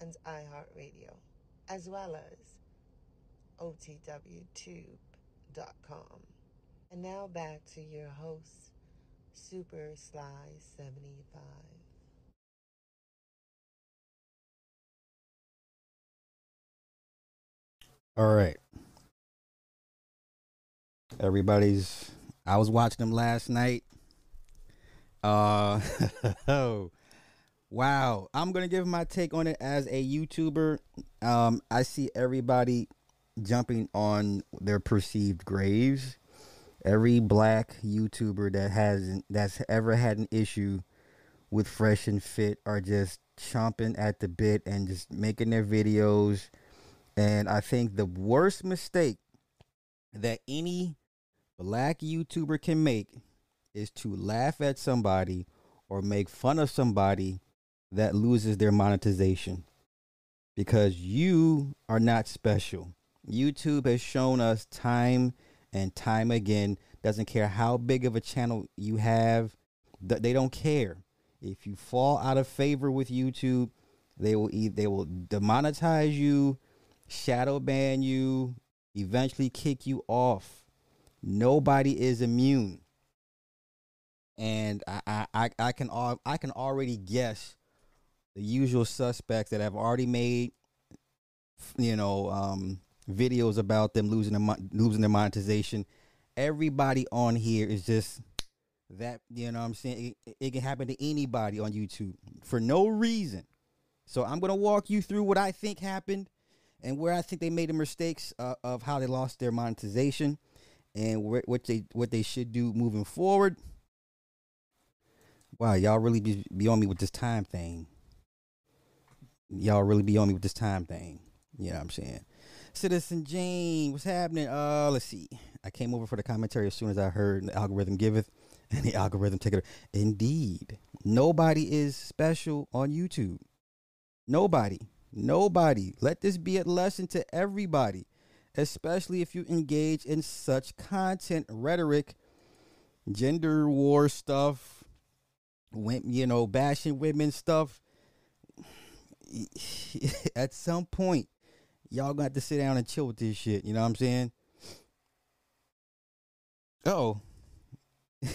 and iHeartRadio, as well as OTWTube.com. And now back to your host, Super Sly 75. All right. Everybody's I was watching them last night. Uh oh. Wow. I'm to give my take on it as a YouTuber. Um I see everybody jumping on their perceived graves. Every black YouTuber that has that's ever had an issue with Fresh and Fit are just chomping at the bit and just making their videos. And I think the worst mistake that any black YouTuber can make is to laugh at somebody or make fun of somebody that loses their monetization. Because you are not special. YouTube has shown us time and time again doesn't care how big of a channel you have they don't care. If you fall out of favor with YouTube they will they will demonetize you shadow ban you eventually kick you off. Nobody is immune. And I, I, I can I can already guess the usual suspects that have already made you know um, videos about them losing their losing their monetization. Everybody on here is just that you know what I'm saying it, it, can happen to anybody on YouTube for no reason. So I'm gonna walk you through what I think happened and where I think they made the mistakes uh, of how they lost their monetization and wh- what they what they should do moving forward. Wow, y'all really be, be on me with this time thing. Y'all really be on me with this time thing. You know what I'm saying? Citizen Jane, what's happening? Uh, let's see. I came over for the commentary as soon as I heard the algorithm giveth and the algorithm take it. Indeed, nobody is special on YouTube. Nobody, nobody. Let this be a lesson to everybody, especially if you engage in such content rhetoric, gender war stuff, you know, bashing women stuff. At some point, y'all gonna have to sit down and chill with this shit. You know what I'm saying? Oh.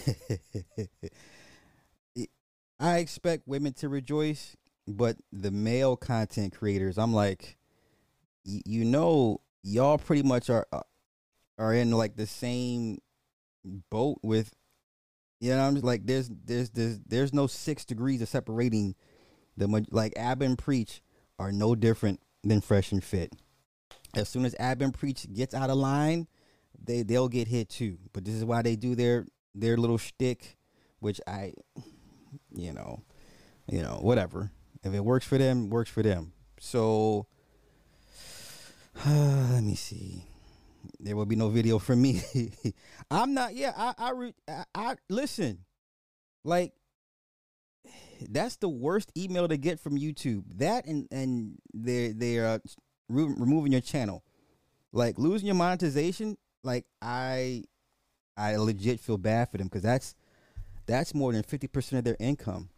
I expect women to rejoice, but the male content creators, I'm like, y- you know, y'all pretty much are uh, are in like the same boat with, you know, I'm just like, there's there's there's there's no six degrees of separating the like Ab and Preach are no different than Fresh and Fit as soon as Ab and Preach gets out of line, they they'll get hit too. But this is why they do their their little shtick, which I, you know, you know, whatever. If it works for them, works for them. So uh, let me see. There will be no video for me. I'm not. Yeah, I, I, I, I listen. Like that's the worst email to get from YouTube. That and and their their re- removing your channel. Like losing your monetization, like I I legit feel bad for them because that's that's more than fifty percent of their income.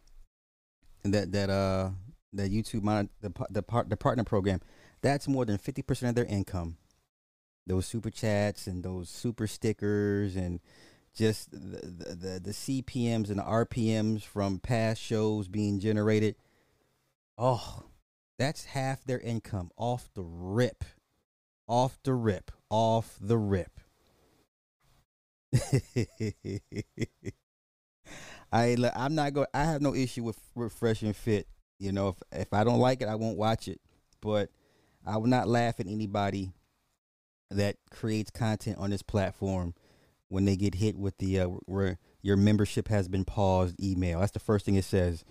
That that uh that YouTube mon- the the part the partner program, that's more than fifty percent of their income. Those super chats and those super stickers and just the, the the, CPMS and the RPMs from past shows being generated. Oh, that's half their income off the rip. Off the rip. Off the rip. I I'm not going I have no issue with, Fresh and Fit. You know, if if I don't like it, I won't watch it. But I will not laugh at anybody that creates content on this platform when they get hit with the uh, where your membership has been paused email. That's the first thing it says.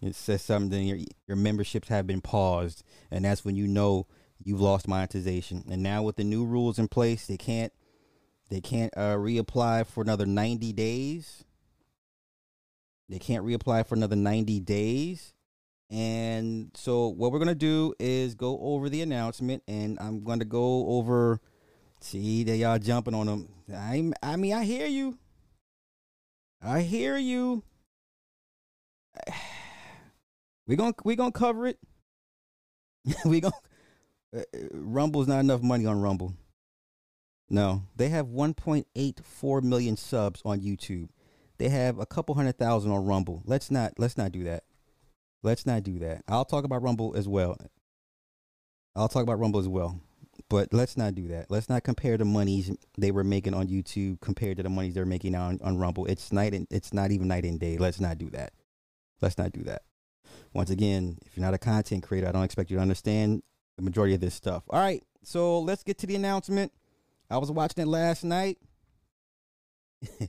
It says something your your memberships have been paused, and that's when you know you've lost monetization. And now with the new rules in place, they can't they can't uh, reapply for another 90 days. They can't reapply for another 90 days. And so what we're to do is go over the announcement and I'm going to go over see they y'all jumping on them. I I mean I hear you. I hear you. We going we going to cover it. we going uh, Rumble's not enough money on Rumble. No, they have 1.84 million subs on YouTube. They have a couple hundred thousand on Rumble. Let's not let's not do that. Let's not do that. I'll talk about Rumble as well. I'll talk about Rumble as well. But let's not do that. Let's not compare the monies they were making on YouTube compared to the monies they're making on, on Rumble. It's night and it's not even night and day. Let's not do that. Let's not do that. Once again, if you're not a content creator, I don't expect you to understand the majority of this stuff. All right, so let's get to the announcement. I was watching it last night.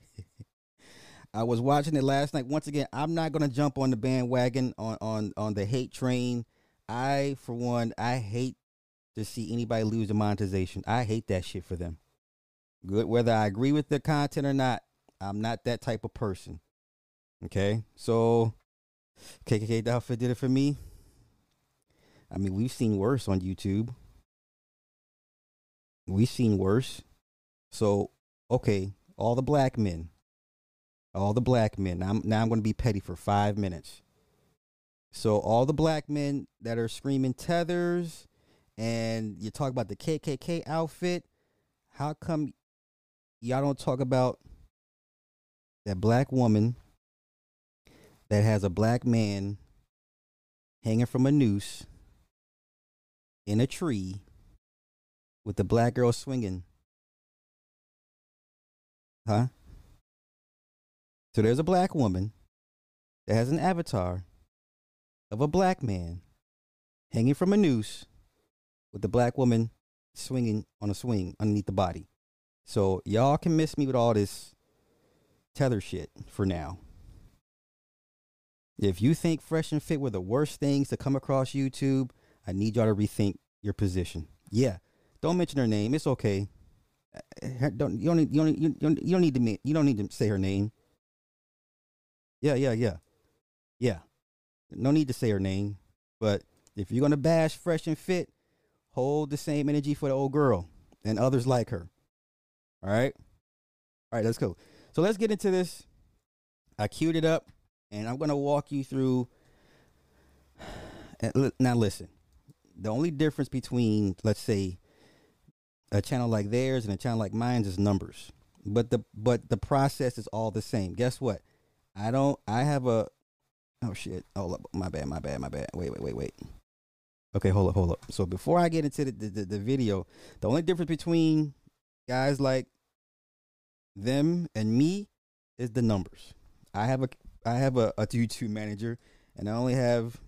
I was watching it last night. Once again, I'm not gonna jump on the bandwagon on on on the hate train. I, for one, I hate to see anybody lose the monetization. I hate that shit for them. Good, whether I agree with the content or not, I'm not that type of person. Okay, so KKK outfit did it for me. I mean, we've seen worse on YouTube. We've seen worse. So, okay, all the black men, all the black men. Now I'm, now I'm going to be petty for five minutes. So, all the black men that are screaming tethers and you talk about the KKK outfit, how come y'all don't talk about that black woman that has a black man hanging from a noose in a tree with the black girl swinging. Huh? So there's a black woman that has an avatar of a black man hanging from a noose with the black woman swinging on a swing underneath the body. So y'all can miss me with all this tether shit for now. If you think Fresh and Fit were the worst things to come across YouTube, I need y'all to rethink your position. Yeah, don't mention her name. It's okay. Don't you don't you don't you don't, you don't need to you don't need to say her name. Yeah, yeah, yeah, yeah. No need to say her name. But if you're gonna bash Fresh and Fit, hold the same energy for the old girl and others like her. All right, all right. Let's go. So let's get into this. I queued it up and I'm going to walk you through. Now, listen, the only difference between, let's say, a channel like theirs and a channel like mine is numbers, but the but the process is all the same. Guess what? I don't. I have a. Oh shit! Oh, my bad. My bad. My bad. Wait, wait, wait, wait. Okay, hold up, hold up. So before I get into the, the, the video, the only difference between guys like them and me is the numbers. I have a I have a, a YouTube manager, and I only have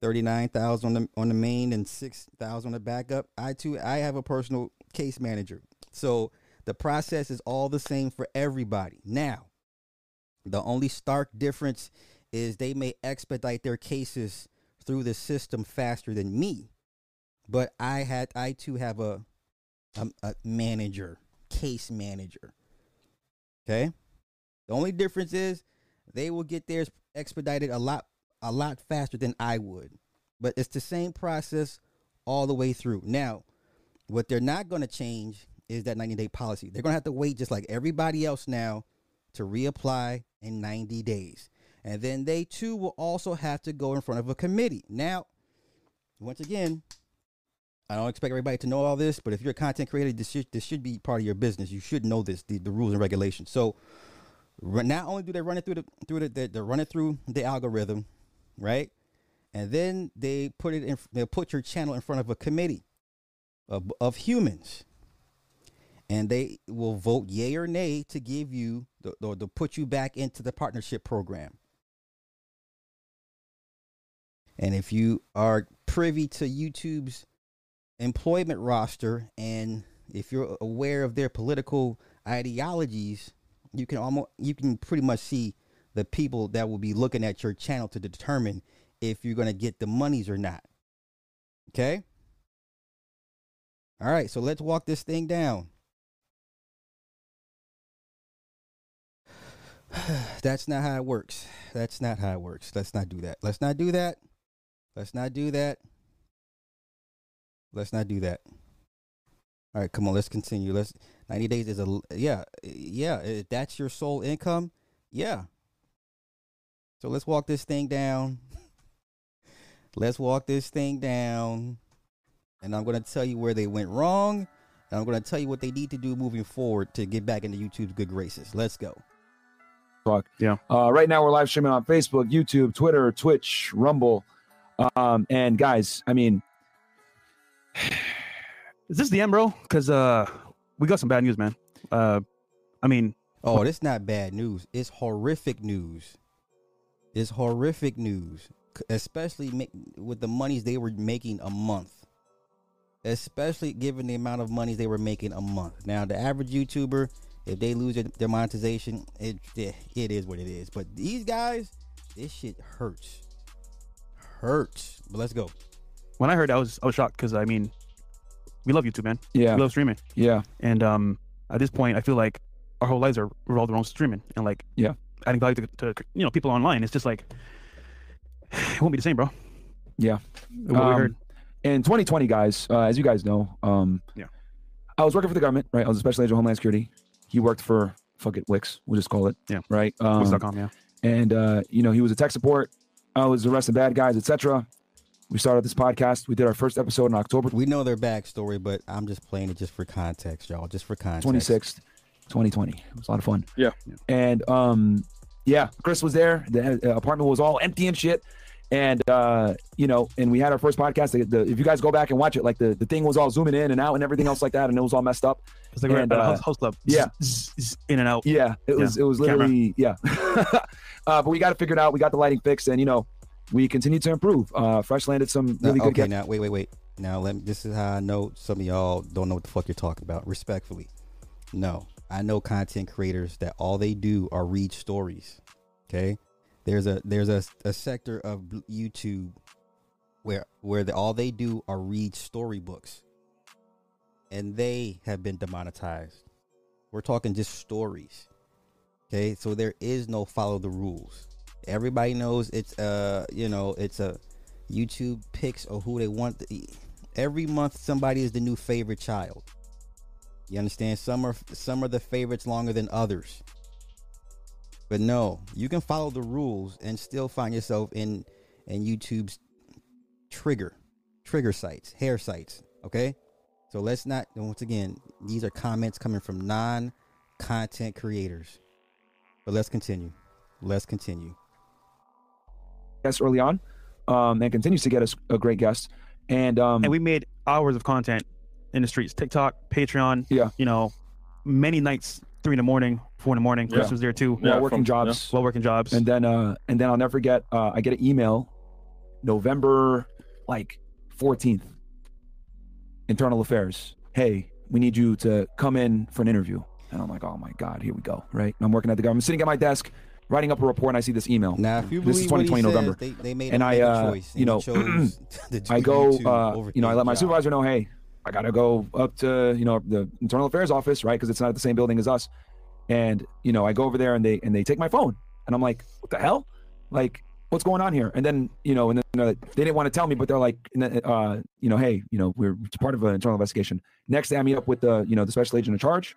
thirty nine thousand on the on the main and six thousand on the backup. I too I have a personal case manager, so the process is all the same for everybody. Now, the only stark difference is they may expedite their cases through the system faster than me, but I had I too have a a, a manager, case manager. Okay. The only difference is they will get theirs expedited a lot a lot faster than I would. But it's the same process all the way through. Now, what they're not going to change is that 90 day policy. They're going to have to wait just like everybody else now to reapply in 90 days. And then they too will also have to go in front of a committee. Now, once again, I don't expect everybody to know all this, but if you're a content creator, this should, this should be part of your business. You should know this, the, the rules and regulations. So, not only do they run it through the through the they, they run it through the algorithm, right? And then they put it in they put your channel in front of a committee of of humans. And they will vote yay or nay to give you the, or to put you back into the partnership program. And if you are privy to YouTube's employment roster and if you're aware of their political ideologies, you can almost you can pretty much see the people that will be looking at your channel to determine if you're going to get the monies or not. Okay? All right, so let's walk this thing down. That's not how it works. That's not how it works. Let's not do that. Let's not do that. Let's not do that. Let's not do that. All right, come on, let's continue. Let's 90 days is a yeah, yeah, that's your sole income, yeah. So let's walk this thing down. let's walk this thing down. And I'm going to tell you where they went wrong, and I'm going to tell you what they need to do moving forward to get back into YouTube's good graces. Let's go. Fuck. Yeah. Uh, right now we're live streaming on Facebook, YouTube, Twitter, Twitch, Rumble. Um, and guys, I mean, Is this the end, bro? Because uh, we got some bad news, man. Uh, I mean, Oh, this not bad news. It's horrific news. It's horrific news, especially ma- with the monies they were making a month. Especially given the amount of monies they were making a month. Now, the average YouTuber, if they lose their, their monetization, it, it it is what it is. But these guys, this shit hurts. Hurts. But let's go. when I heard, that, I was I was shocked because I mean, we love YouTube, man. yeah, We love streaming, yeah, and um, at this point, I feel like our whole lives are revolved around streaming, and like, Yeah. adding value to, to you know people online. It's just like it won't be the same, bro. yeah. What we Um, heard. In 2020, guys, uh, as you guys know, um, Yeah. I was working for the government, right? I was a special agent of Homeland Security. He worked for fuck it, Wix. We'll just call it. Yeah. Right. Um, Wix.com, yeah. and uh, you know he was a tech support. I was arresting bad guys, etc. We started this podcast. We did our first episode in October We know their backstory, but I'm just playing it just for context, y'all. Just for context. 26th, 2020. It was a lot of fun. Yeah. And um, yeah, Chris was there. The uh, apartment was all empty and shit. And uh, you know, and we had our first podcast. The, the, if you guys go back and watch it, like the, the thing was all zooming in and out and everything else like that, and it was all messed up. It's like we're at a uh, house, house club. yeah. In and out. Yeah, it was it was Camera. literally yeah. uh, but we got to figure it out. We got the lighting fixed, and you know, we continue to improve. Uh, Fresh landed some really good. okay, now wait, wait, wait. Now let me, this is how I know some of y'all don't know what the fuck you're talking about. Respectfully, no, I know content creators that all they do are read stories. Okay, there's a there's a, a sector of YouTube where where the, all they do are read storybooks, and they have been demonetized. We're talking just stories. Okay, so there is no follow the rules. Everybody knows it's uh you know it's a YouTube picks or who they want. To, every month, somebody is the new favorite child. You understand? Some are some are the favorites longer than others. But no, you can follow the rules and still find yourself in in YouTube's trigger trigger sights, hair sights. Okay, so let's not. Once again, these are comments coming from non-content creators. But let's continue. Let's continue. guest early on, um, and continues to get us a great guest. And um, and we made hours of content in the streets TikTok, Patreon. Yeah. You know, many nights, three in the morning, four in the morning. Chris Yeah. was there too. while Yeah, working from- jobs, While working jobs. and then uh, and then I'll never forget. Uh, I get an email, November like fourteenth, Internal Affairs. Hey, we need you to come in for an interview. And I'm like, oh my god, here we go. Right? And I'm working at the government, sitting at my desk, writing up a report, and I see this email. Now, if you This is believe what he 2020 says, November. they, they made And I, uh, choice. and you know, he chose to do I go, uh, you know, I let my job. supervisor know, hey, I gotta go up to, you know, the internal affairs office, right? Because it's not at the same building as us. And you know, I go over there and they and they take my phone, and I'm like, what the hell? Like, what's going on here? And then you know, and then uh, they didn't want to tell me, but they're like, uh, you know, hey, you know, we're it's part of an internal investigation. Next day, I meet up with the, you know, the special agent in charge,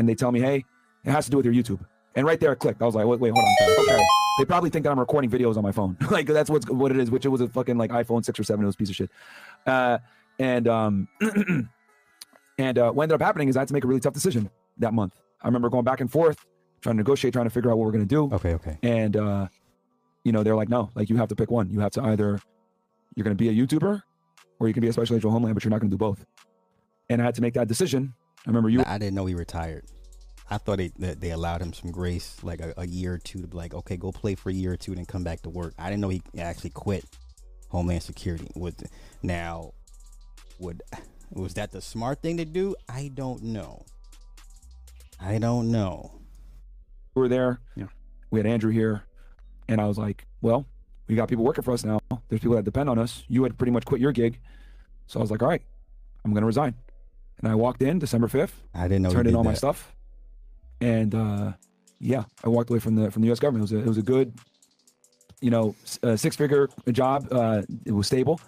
and they tell me, hey, it has to do with your YouTube. And right there, I clicked. I was like, wait, wait, hold on. Okay. They probably think that I'm recording videos on my phone. like that's what's what it is, which it was a fucking like iPhone six or seven. It was a piece of shit. Uh, and um, and uh, what ended up happening is I had to make a really tough decision that month. I remember going back and forth, trying to negotiate, trying to figure out what we're gonna do. Okay, okay. And uh, you know, they're like, no, like you have to pick one. You have to either you're gonna be a YouTuber or you can be a special agent of Homeland, but you're not gonna do both. And I had to make that decision. I remember you. I didn't know he retired. I thought they that they allowed him some grace, like a, a year or two, to be like, okay, go play for a year or two, and then come back to work. I didn't know he actually quit Homeland Security. With now, would was that the smart thing to do? I don't know. I don't know. We were there. Yeah. we had Andrew here, and I was like, well, we got people working for us now. There's people that depend on us. You had pretty much quit your gig, so I was like, all right, I'm gonna resign. And I walked in December 5th, I didn't know. turned in all my stuff, and uh, yeah, I walked away from the from the U.S. government. It was a, it was a good, you know, uh, six figure job. Uh, it was stable.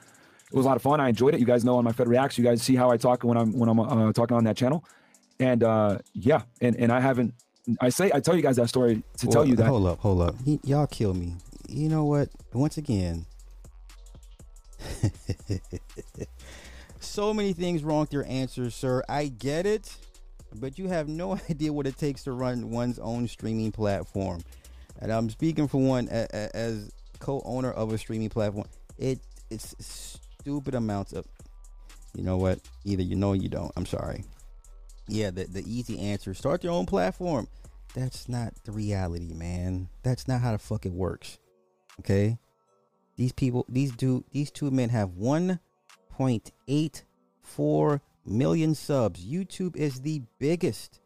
It was a lot of fun. I enjoyed it. You guys know on my Fed Reacts, you guys see how I talk when I'm when I'm uh, talking on that channel, and uh, yeah, and and I haven't. I say I tell you guys that story to tell you that Hold up, hold up. Y- y'all kill me. You know what? Once again, so many things wrong with your answers, sir. I get it, but you have no idea what it takes to run one's own streaming platform. And I'm speaking for one as co-owner of a streaming platform. It it's stupid amounts of. You know what? Either you know you don't. I'm sorry. Yeah, the the easy answer: start your own platform. That's not the reality, man. That's not how the fuck it works. Okay? These people, these two, these two men have 1.84 million subs. YouTube is the biggest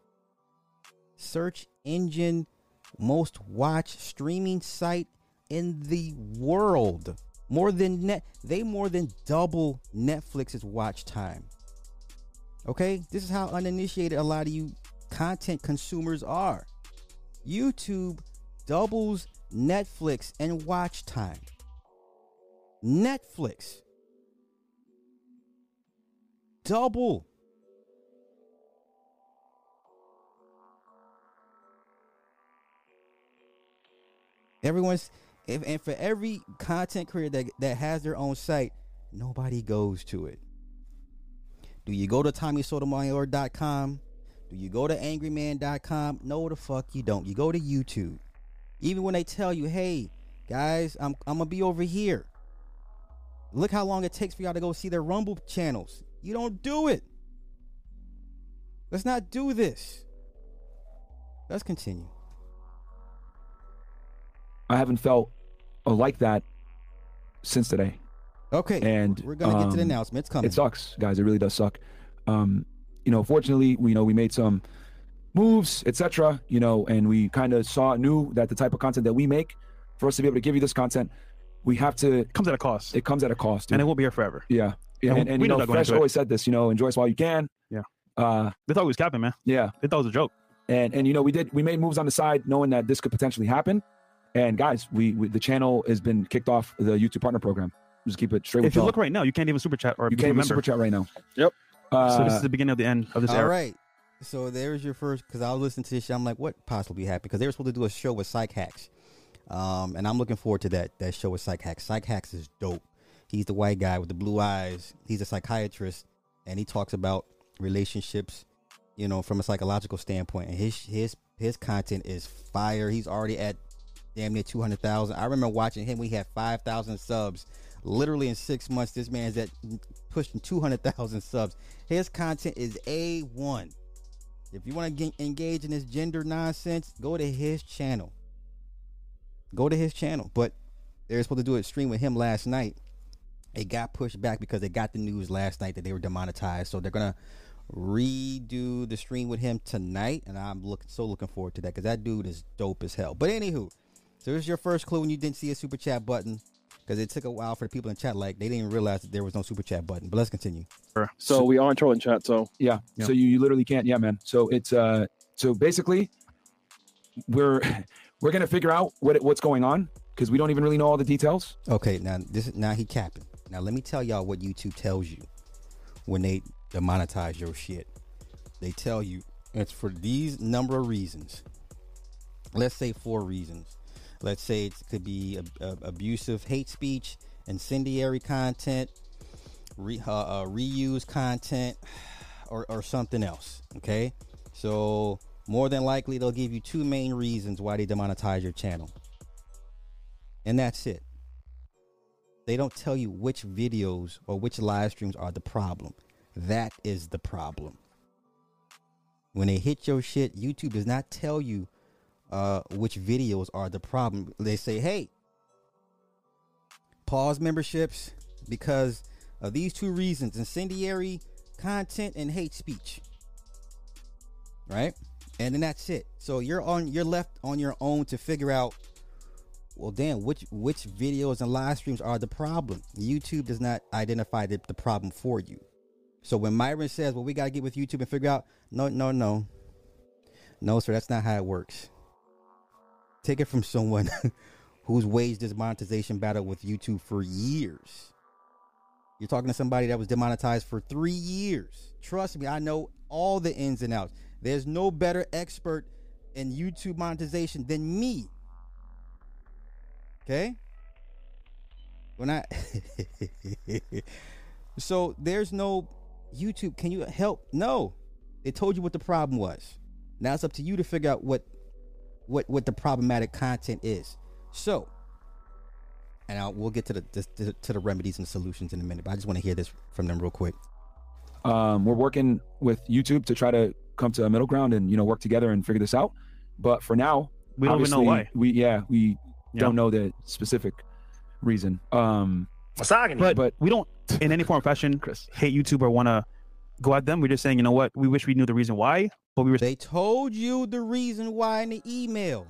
search engine, most watched streaming site in the world. More than net, they more than double Netflix's watch time. Okay, this is how uninitiated a lot of you content consumers are. YouTube doubles Netflix and watch time. Netflix double. Everyone's if, and for every content creator that, that has their own site, nobody goes to it. Do you go to TommySotomayor.com? Do you go to angryman.com? No, the fuck you don't. You go to YouTube. Even when they tell you, hey, guys, I'm, I'm going to be over here. Look how long it takes for y'all to go see their Rumble channels. You don't do it. Let's not do this. Let's continue. I haven't felt uh, like that since today. Okay. And we're going to get to the um, announcement. It's coming. It sucks, guys. It really does suck. Um, you know, fortunately, we you know we made some moves, etc. You know, and we kind of saw knew that the type of content that we make, for us to be able to give you this content, we have to. It comes at a cost, It comes at a cost. and it won't be here forever. yeah, Yeah, and, and we you know, that going Fresh always said this. You know, enjoy us while you can. Yeah. Uh, They thought we was capping, man. yeah, They thought it was a joke. and and you know we did we made moves on the side knowing that this could potentially happen. And guys, we, we the channel has been kicked off the YouTube Partner Program. Just keep it straight with If you y'all. look right now, you can't even super chat or you can't even member. super chat right now. Yep. Uh, so this is the beginning of the end of this All era. right. So there's your first, because I was listening to this shit. I'm like, what possibly happened? Because they were supposed to do a show with PsycHacks. Um, and I'm looking forward to that that show with PsycHacks. Psych Hacks is dope. He's the white guy with the blue eyes. He's a psychiatrist, and he talks about relationships, you know, from a psychological standpoint. And his his his content is fire. He's already at damn near two hundred thousand. I remember watching him. We had five thousand subs. Literally in six months, this man's at pushing two hundred thousand subs. His content is a one. If you want to engage in this gender nonsense, go to his channel. Go to his channel. But they were supposed to do a stream with him last night. It got pushed back because they got the news last night that they were demonetized. So they're gonna redo the stream with him tonight, and I'm looking so looking forward to that because that dude is dope as hell. But anywho, so here's your first clue when you didn't see a super chat button because it took a while for the people in chat like they didn't even realize that there was no super chat button. But let's continue. So we are in trolling chat. So Yeah. Yeah. So you, you literally can't. Yeah, man. So it's uh. So basically, we're we're gonna figure out what it, what's going on because we don't even really know all the details. Okay, now this is now he capping. Now let me tell y'all what YouTube tells you when they demonetize your shit. They tell you it's for these number of reasons. Let's say four reasons. Let's say it could be ab- ab- abusive hate speech, incendiary content, re- uh, uh, reuse content, or, or something else. Okay, so more than likely they'll give you two main reasons why they demonetize your channel, and that's it they don't tell you which videos or which live streams are the problem. That is the problem. When they hit your shit, YouTube does not tell you uh, which videos are the problem. They say, hey, pause memberships because of these two reasons incendiary content and hate speech. Right? and then that's it. So you're on you're left on your own to figure out. Well, damn, which which videos and live streams are the problem? YouTube does not identify the, the problem for you. So when Myron says, "Well, we got to get with YouTube and figure out," no, no, no, no, sir, that's not how it works. Take it from someone who's waged this monetization battle with YouTube for years. You're talking to somebody that was demonetized for three years. Trust me, I know all the ins and outs. There's no better expert in YouTube monetization than me. Okay? When I So there's no YouTube, can you help? No. They told you what the problem was. Now it's up to you to figure out what what what the problematic content is. So, and I'll, we'll get to the, the to the remedies and solutions in a minute. But I just want to hear this from them real quick. Um, we're working with YouTube to try to come to a middle ground and you know work together and figure this out. But for now, We don't even know why. We yeah, we Yeah. don't know the specific reason. Um, But, But- we don't, in any form or fashion, Chris. hate YouTube or want to go at them. We're just saying, you know what? We wish we knew the reason why, but we were. They told you the reason why in the email.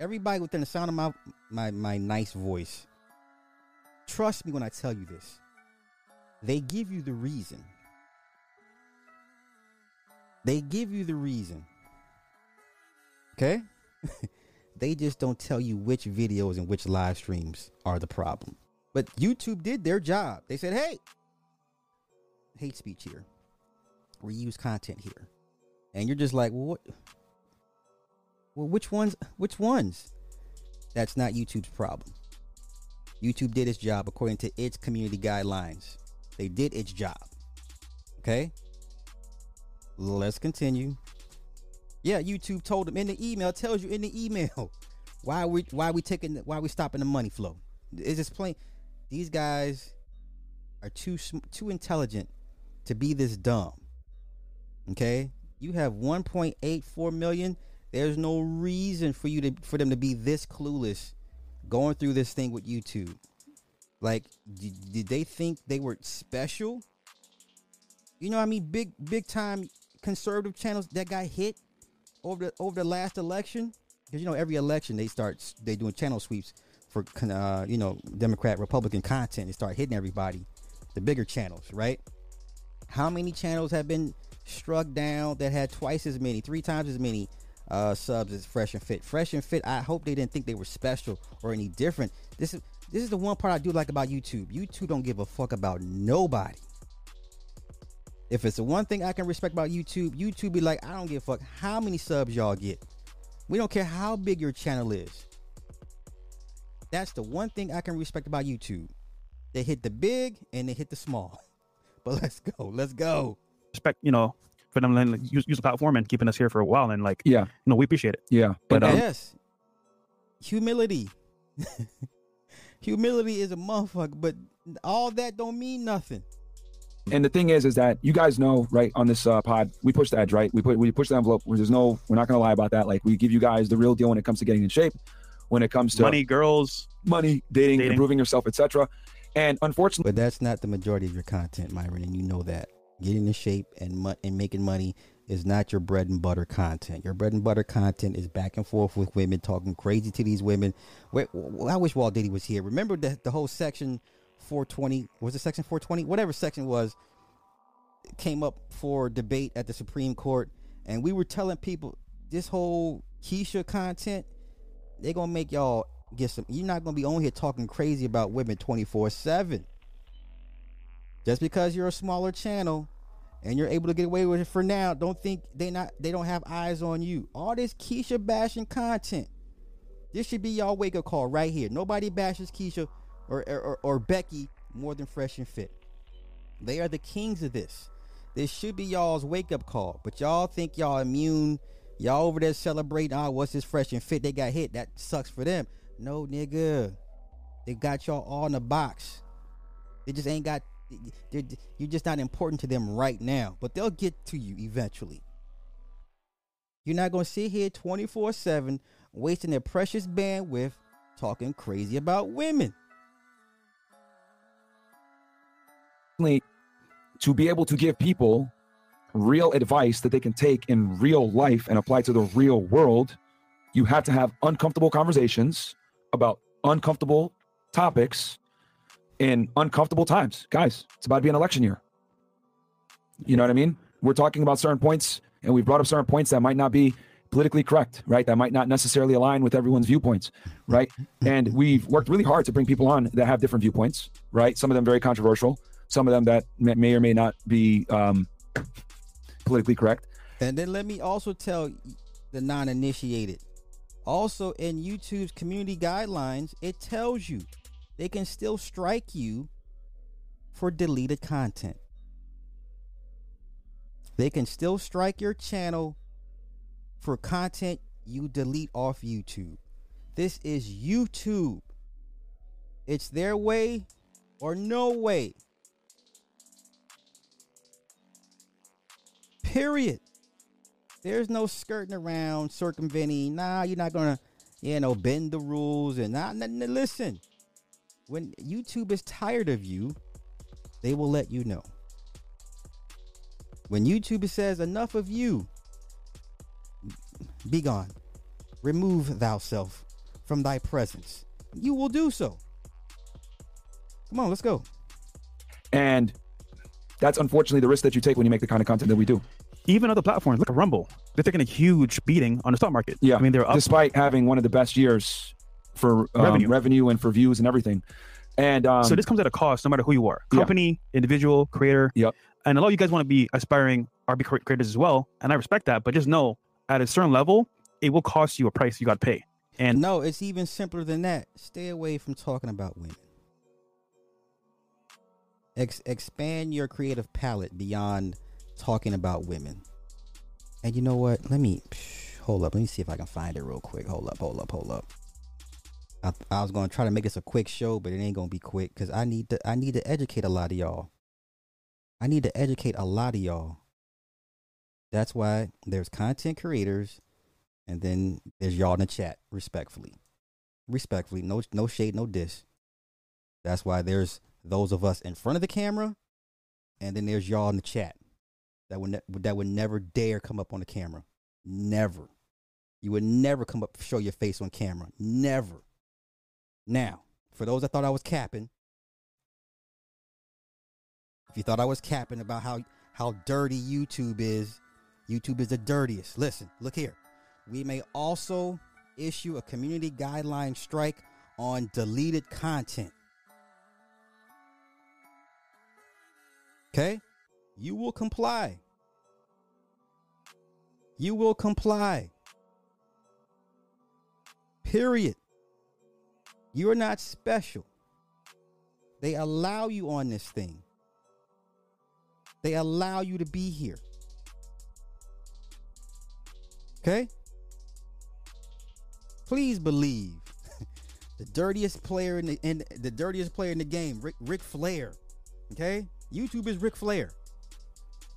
Everybody within the sound of my my my nice voice. Trust me when I tell you this. They give you the reason. They give you the reason. Okay? they just don't tell you which videos and which live streams are the problem. But YouTube did their job. They said, "Hey, hate speech here. Reuse content here." and you're just like, well, what? Well, which ones? Which ones? That's not YouTube's problem. YouTube did its job according to its community guidelines. They did its job. Okay. Let's continue. Yeah, YouTube told them in the email. Tells you in the email why we why we taking why we stopping the money flow. It's just plain. These guys are too too intelligent to be this dumb. Okay, you have 1.84 million. There's no reason for you to for them to be this clueless going through this thing with YouTube. Like, did, did they think they were special? You know, what I mean, big big time conservative channels that got hit over the over the last election. Because you know, every election they start they doing channel sweeps for uh, you know Democrat Republican content. They start hitting everybody, the bigger channels, right? How many channels have been struck down that had twice as many, three times as many uh, subs as Fresh and Fit? Fresh and Fit. I hope they didn't think they were special or any different. This is this is the one part I do like about YouTube. YouTube don't give a fuck about nobody. If it's the one thing I can respect about YouTube, YouTube be like, I don't give a fuck how many subs y'all get. We don't care how big your channel is. That's the one thing I can respect about YouTube. They hit the big and they hit the small. But let's go. Let's go. respect, you know, for them to like, use, use the platform and keeping us here for a while. And like, yeah, you know, we appreciate it. yeah. But But, um, yes. Humility. Humility is a motherfucker, but all that don't mean nothing. And the thing is, is that you guys know, right? On this uh, pod, we push the edge, right? We put we push the envelope. There's no, we're not gonna lie about that. Like we give you guys the real deal when it comes to getting in shape, when it comes to Money, girls, money, dating, Dating. improving yourself, etc. And unfortunately, But that's not the majority of your content, Myron, and you know that. Getting in shape and mo- and making money is not your bread and butter content. Your bread and butter content is back and forth with women, talking crazy to these women. Wait, I wish Walt Diddy was here. Remember the the whole section 420 was it section 420? Whatever section was came up for debate at the Supreme Court, and we were telling people this whole Keisha content, they gonna make y'all get some. You're not gonna be on here talking crazy about women 24 seven. Just because you're a smaller channel and you're able to get away with it for now, don't think they not they don't have eyes on you. All this Keisha bashing content. This should be y'all wake up call right here. Nobody bashes Keisha or or, or Becky more than Fresh and Fit. They are the kings of this. This should be y'all's wake up call. But y'all think y'all immune. Y'all over there celebrating, oh, what's this fresh and fit? They got hit. That sucks for them. No, nigga. They got y'all all in the box. They just ain't got, you're just not important to them right now. But they'll get to you eventually. You're not going to sit here 24 7 wasting their precious bandwidth talking crazy about women. To be able to give people real advice that they can take in real life and apply to the real world, you have to have uncomfortable conversations about uncomfortable topics in uncomfortable times. Guys, it's about to be an election year. You know what I mean? We're talking about certain points and we've brought up certain points that might not be politically correct, right? That might not necessarily align with everyone's viewpoints, right? And we've worked really hard to bring people on that have different viewpoints, right? Some of them very controversial, some of them that may, or may not be um, politically correct. And then let me also tell the non-initiated. Also in YouTube's community guidelines, it tells you they can still strike you for deleted content. They can still strike your channel for content you delete off YouTube. This is YouTube. It's their way or no way. Period. There's no skirting around, circumventing. Nah, you're not gonna, you know, bend the rules and not. Nah, nah, listen, when YouTube is tired of you, they will let you know. When YouTube says enough of you, be gone. Remove thyself from thy presence. You will do so. Come on, let's go. And that's unfortunately the risk that you take when you make the kind of content that we do. Even other platforms, like a Rumble, they're taking a huge beating on the stock market. Yeah. I mean, they're up. despite having one of the best years for um, Revenue. revenue. and for views and everything. And um, so this comes at a cost, no matter who you are, Yeah. company, individual, creator. Yep. And a lot of you guys want to be aspiring RB creators as well, and I respect that. But just know, at a certain level, it will cost you a price you got to pay. And No, it's even simpler than that. Stay away from talking about women. Ex- expand your creative palette beyond talking about women. And you know what? Let me hold up. Let me see if I can find it real quick. Hold up, hold up, hold up. I, I was to try to make this a quick show, but it ain't to be quick because I need to. I need to educate a lot of y'all. I need to educate a lot of y'all. That's why there's content creators and then there's y'all in the chat, respectfully. Respectfully, no no shade, no diss. That's why there's those of us in front of the camera, and then there's y'all in the chat that would ne- that would never dare come up on the camera. Never. You would never come up show your face on camera. Never. Now, for those that thought I was capping, if you thought I was capping about how how dirty YouTube is, YouTube is the dirtiest. Listen, look here. We may also issue a community guideline strike on deleted content. Okay? You will comply. You will comply. Period. You're not special. They allow you on this thing. They allow you to be here. Okay? Please believe the dirtiest player in the in the dirtiest player in the game, Ric Ric Flair. Okay? YouTube is Ric Flair.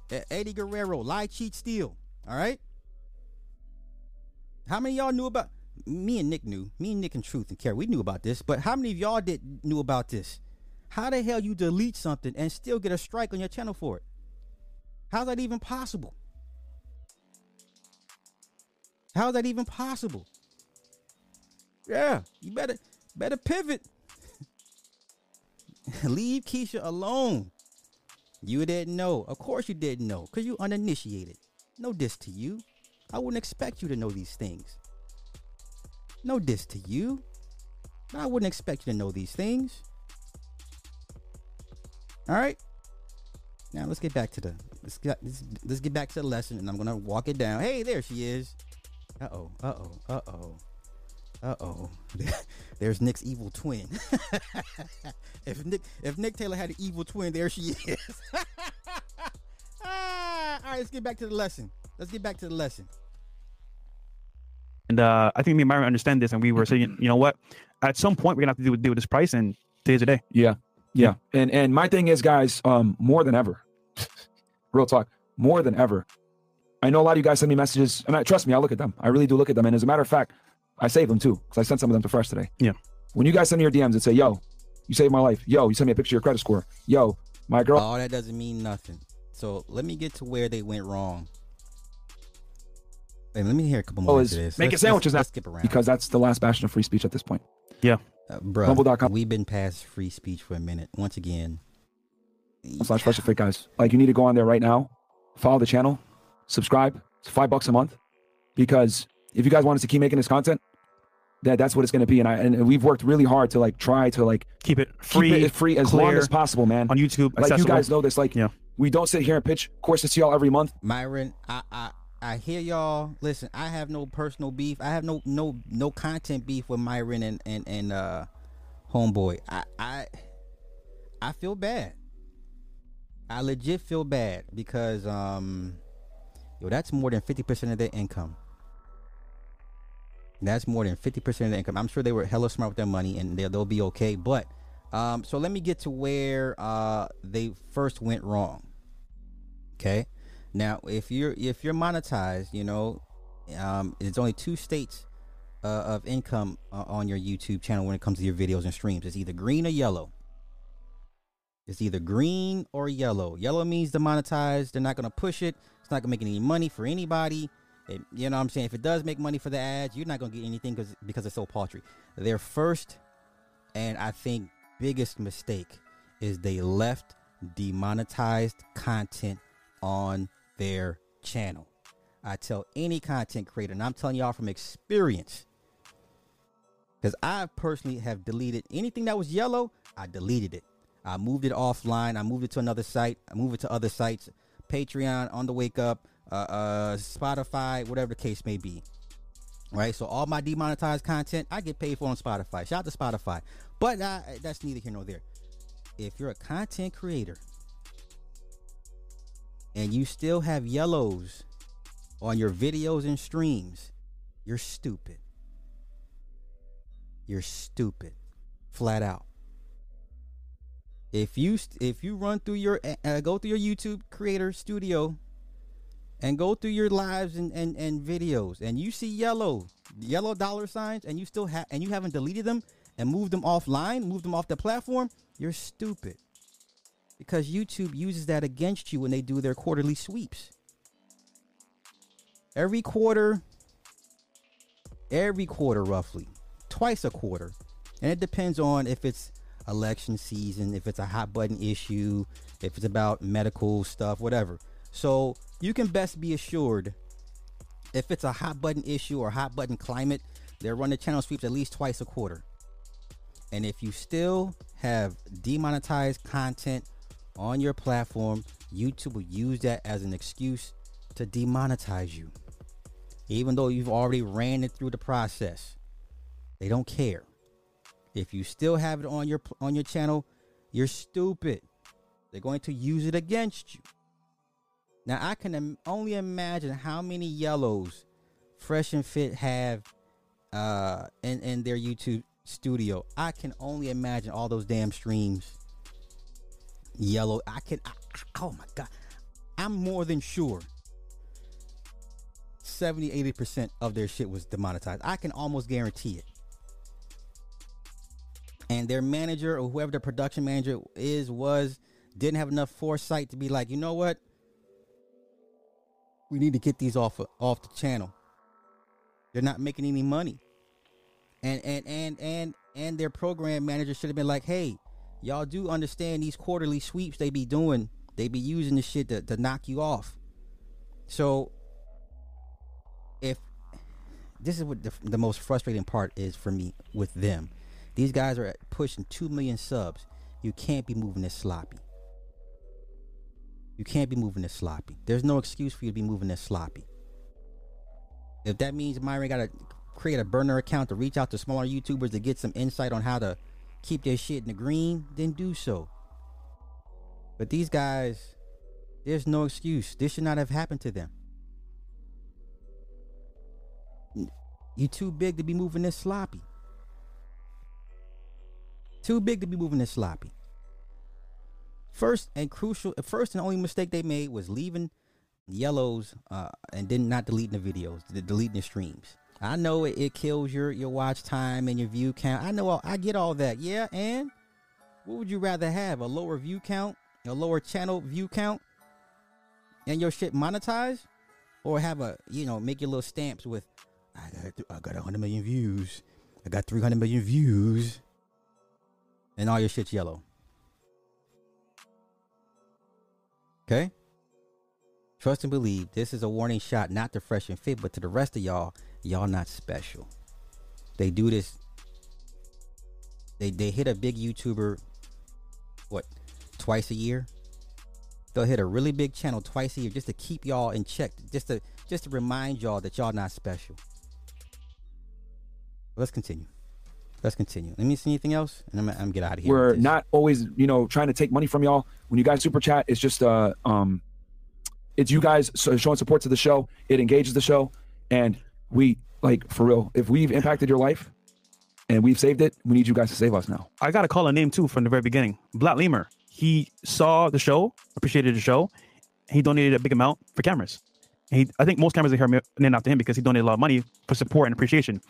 Eddie Guerrero, lie, cheat, steal. All right? How many y'all knew about me and Nick knew. Me and Nick and Truth and Carrie, we knew about this, but how many of y'all did knew about this? How the hell you delete something and still get a strike on your channel for it? How's that even possible? How's that even possible? Yeah, you better better pivot. Leave Keisha alone. You didn't know. Of course you didn't know, because you uninitiated. No diss to you. I wouldn't expect you to know these things. No diss to you. I wouldn't expect you to know these things. All right. Now let's get back to the let's get let's, let's get back to the lesson, and I'm gonna walk it down. Hey, there she is. Uh oh. Uh oh. Uh oh. Uh oh. There's Nick's evil twin. if Nick if Nick Taylor had an evil twin, there she is. ah, all right, let's get back to the lesson. Let's get back to the lesson. And uh, I think me and Myron understand this, and we were saying, you know what? At some point, we're gonna have to deal with, deal with this price, and today's the day. Yeah, yeah. And and my thing is, guys, um, more than ever, real talk, more than ever. I know a lot of you guys send me messages, and I trust me, I look at them. I really do look at them. And as a matter of fact, I save them too, because I sent some of them to Fresh today. Yeah. When you guys send me your DMs and say, "Yo, you saved my life," "Yo, you sent me a picture of your credit score," "Yo, my girl," All that doesn't mean nothing. So let me get to where they went wrong. And let me hear a couple more Oh, is this. making Let's- sandwiches let's, now let's skip around. because that's the last bastion of free speech at this point. uh, bruh, Rumble.com. we've been past free speech for a minute. Once again, slash fresh fit guys. Like you need to go on there right now, follow the channel, subscribe. It's five bucks a month. Because if you guys want us to keep making this content, that that's what it's gonna be. And I and we've worked really hard to like try to like Keep it free keep it free as long as possible, man. on YouTube. Like accessible. you guys know this. Like Yeah. we don't sit here and pitch courses to y'all every month. Myron, I, I I hear y'all. Listen, I have no personal beef. I have no no no content beef with Myron and and and uh homeboy. I I I feel bad. I legit feel bad because um yo that's more than 50% of their income. That's more than 50% of their income. I'm sure they were hella smart with their money and they'll, they'll be okay. But um so let me get to where uh they first went wrong. Okay? Now, if you're if you're monetized, you know, um, it's only two states uh, of income uh, on your YouTube channel when it comes to your videos and streams. It's either green or yellow. It's either green or yellow. Yellow means demonetized. They're not gonna push it. It's not gonna make any money for anybody. It, you know what I'm saying? If it does make money for the ads, you're not gonna get anything because because it's so paltry. Their first and I think biggest mistake is they left demonetized content on their channel. I tell any content creator, and I'm telling y'all from experience, because I personally have deleted anything that was yellow. I deleted it. I moved it offline. I moved it to another site. I moved it to other sites, Patreon, on the Wake Up, uh, uh, Spotify, whatever the case may be. Right. So all my demonetized content, I get paid for on Spotify. Shout out to Spotify. But uh, that's neither here nor there. If you're a content creator and you still have yellows on your videos and streams, you're stupid. You're stupid, flat out. If you if you run through your uh, go through your YouTube creator studio and go through your lives and, and, and videos and you see yellow yellow dollar signs and you still have and you haven't deleted them and moved them offline, moved them off the platform, you're stupid because YouTube uses that against you when they do their quarterly sweeps. Every quarter, every quarter roughly, twice a quarter. And it depends on if it's election season, if it's a hot button issue, if it's about medical stuff, whatever. So you can best be assured if it's a hot button issue or hot button climate, they're running channel sweeps at least twice a quarter. And if you still have demonetized content on your platform, YouTube will use that as an excuse to demonetize you. Even though you've already ran it through the process. They don't care. If you still have it on your on your channel, you're stupid. They're going to use it against you. Now I can Im- only imagine how many yellows Fresh and Fit have uh in in their YouTube studio. I can only imagine all those damn streams yellow. I can. I, I- oh my god, I'm more than sure. 70 80% of their shit was demonetized. I can almost guarantee it. And their manager or whoever the production manager is was didn't have enough foresight to be like, you know what? We need to get these off off the channel. They're not making any money. And and and and and their program manager should have been like, hey, y'all do understand these quarterly sweeps they be doing. They be using this shit to, to knock you off. So if this is what the, the most frustrating part is for me with them. These guys are pushing 2 million subs. You can't be moving this sloppy. You can't be moving this sloppy. There's no excuse for you to be moving this sloppy. If that means Myron got to create a burner account to reach out to smaller YouTubers to get some insight on how to keep their shit in the green, then do so. But these guys, there's no excuse. This should not have happened to them. You're too big to be moving this sloppy. Too big to be moving this sloppy. First and crucial, first and only mistake they made was leaving yellows uh, and then not deleting the videos, the deleting the streams. I know it, it kills your your watch time and your view count. I know all, I get all that. Yeah, and what would you rather have? A lower view count, a lower channel view count, and your shit monetized, or have a you know make your little stamps with, I got I got hundred million views, I got three hundred million views, and all your shit's yellow. Okay. Trust and believe. This is a warning shot, not to fresh and fit, but to the rest of y'all. Y'all not special. They do this. They they hit a big YouTuber. What? Twice a year. They'll hit a really big channel twice a year just to keep y'all in check, just to just to remind y'all that y'all not special. Let's continue. Let's continue. Let me see anything else, and I'm, I'm gonna get out of here. We're not always, you know, trying to take money from y'all. When you guys super chat, it's just uh um it's you guys showing support to the show. It engages the show. And we like for real, if we've impacted your life and we've saved it, we need you guys to save us now. I got to call a name too from the very beginning. Black Lemur. He saw the show, appreciated the show. He donated a big amount for cameras. He, I think most cameras are here named after him because he donated a lot of money for support and appreciation.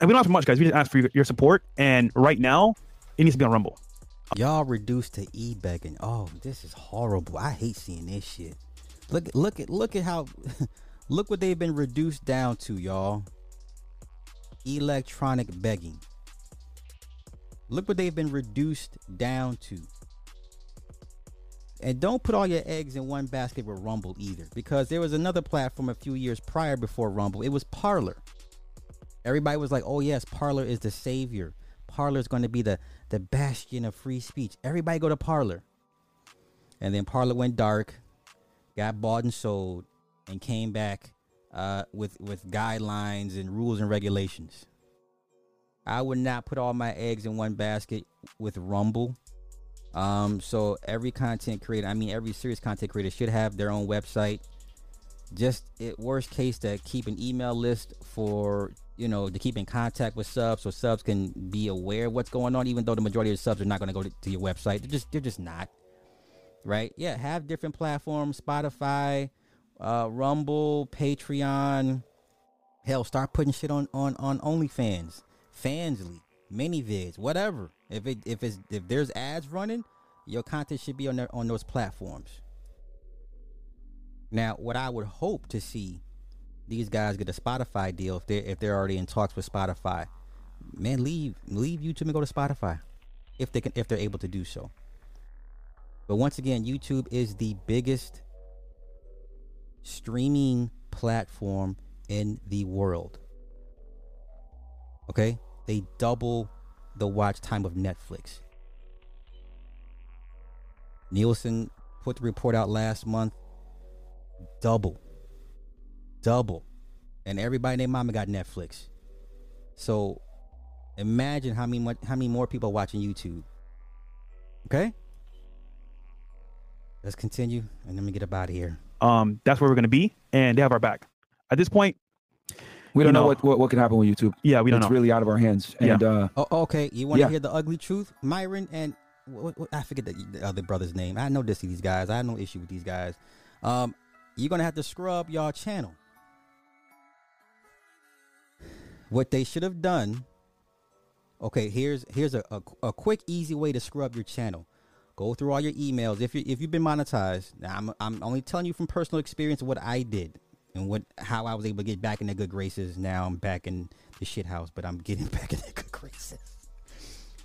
And we don't for much, guys. We just ask for your, your support. And right now, it needs to be on Rumble. Y'all reduced to e begging. Oh, this is horrible. I hate seeing this shit. Look, look at, look at how, look what they've been reduced down to, y'all. Electronic begging. Look what they've been reduced down to. And don't put all your eggs in one basket with Rumble either, because there was another platform a few years prior before Rumble. It was Parler. Everybody was like, "Oh yes, Parler is the savior. Parler is going to be the the bastion of free speech. Everybody go to Parler." And then Parler went dark, got bought and sold, and came back uh, with with guidelines and rules and regulations. I would not put all my eggs in one basket with Rumble. Um, so every content creator, I mean every serious content creator should have their own website. Just it worst case to keep an email list for you know to keep in contact with subs so subs can be aware of what's going on, even though the majority of subs are not going to go to, to your website. They're just they're just not. Right? Yeah, have different platforms, Spotify, uh, Rumble, Patreon. Hell, start putting shit on on on OnlyFans, Fansly, ManyVids, whatever. If it if it's if there's ads running, your content should be on there on those platforms. Now, what I would hope to see these guys get a Spotify deal if they if they're already in talks with Spotify. Man, leave leave YouTube and go to Spotify if they can if they're able to do so. But once again, YouTube is the biggest streaming platform in the world. Okay? They double the watch time of Netflix. Nielsen put the report out last month. Double. Double. And everybody and their mama got Netflix. So imagine how many mo- how many more people are watching YouTube. Okay? Let's continue and let me get up out of here. Um, that's where we're to be. And they have our back. At this point, We don't You know, know- what, what what can happen with YouTube. yeah, we don't it's know. really out of our hands. Yeah. Uh Oh, okay. You want to Yeah. hear the ugly truth, Myron and what, what, I forget the, the other brother's name. I know this these guys. I have no issue with these guys. Um, you're gonna have to scrub y'all channel. What they should have done. Okay, here's here's a, a, a quick, easy way to scrub your channel. Go through all your emails. If you if you've been monetized, now I'm I'm only telling you from personal experience what I did and what how I was able to get back in the good graces. Now I'm back in the shit house, but I'm getting back in the good graces.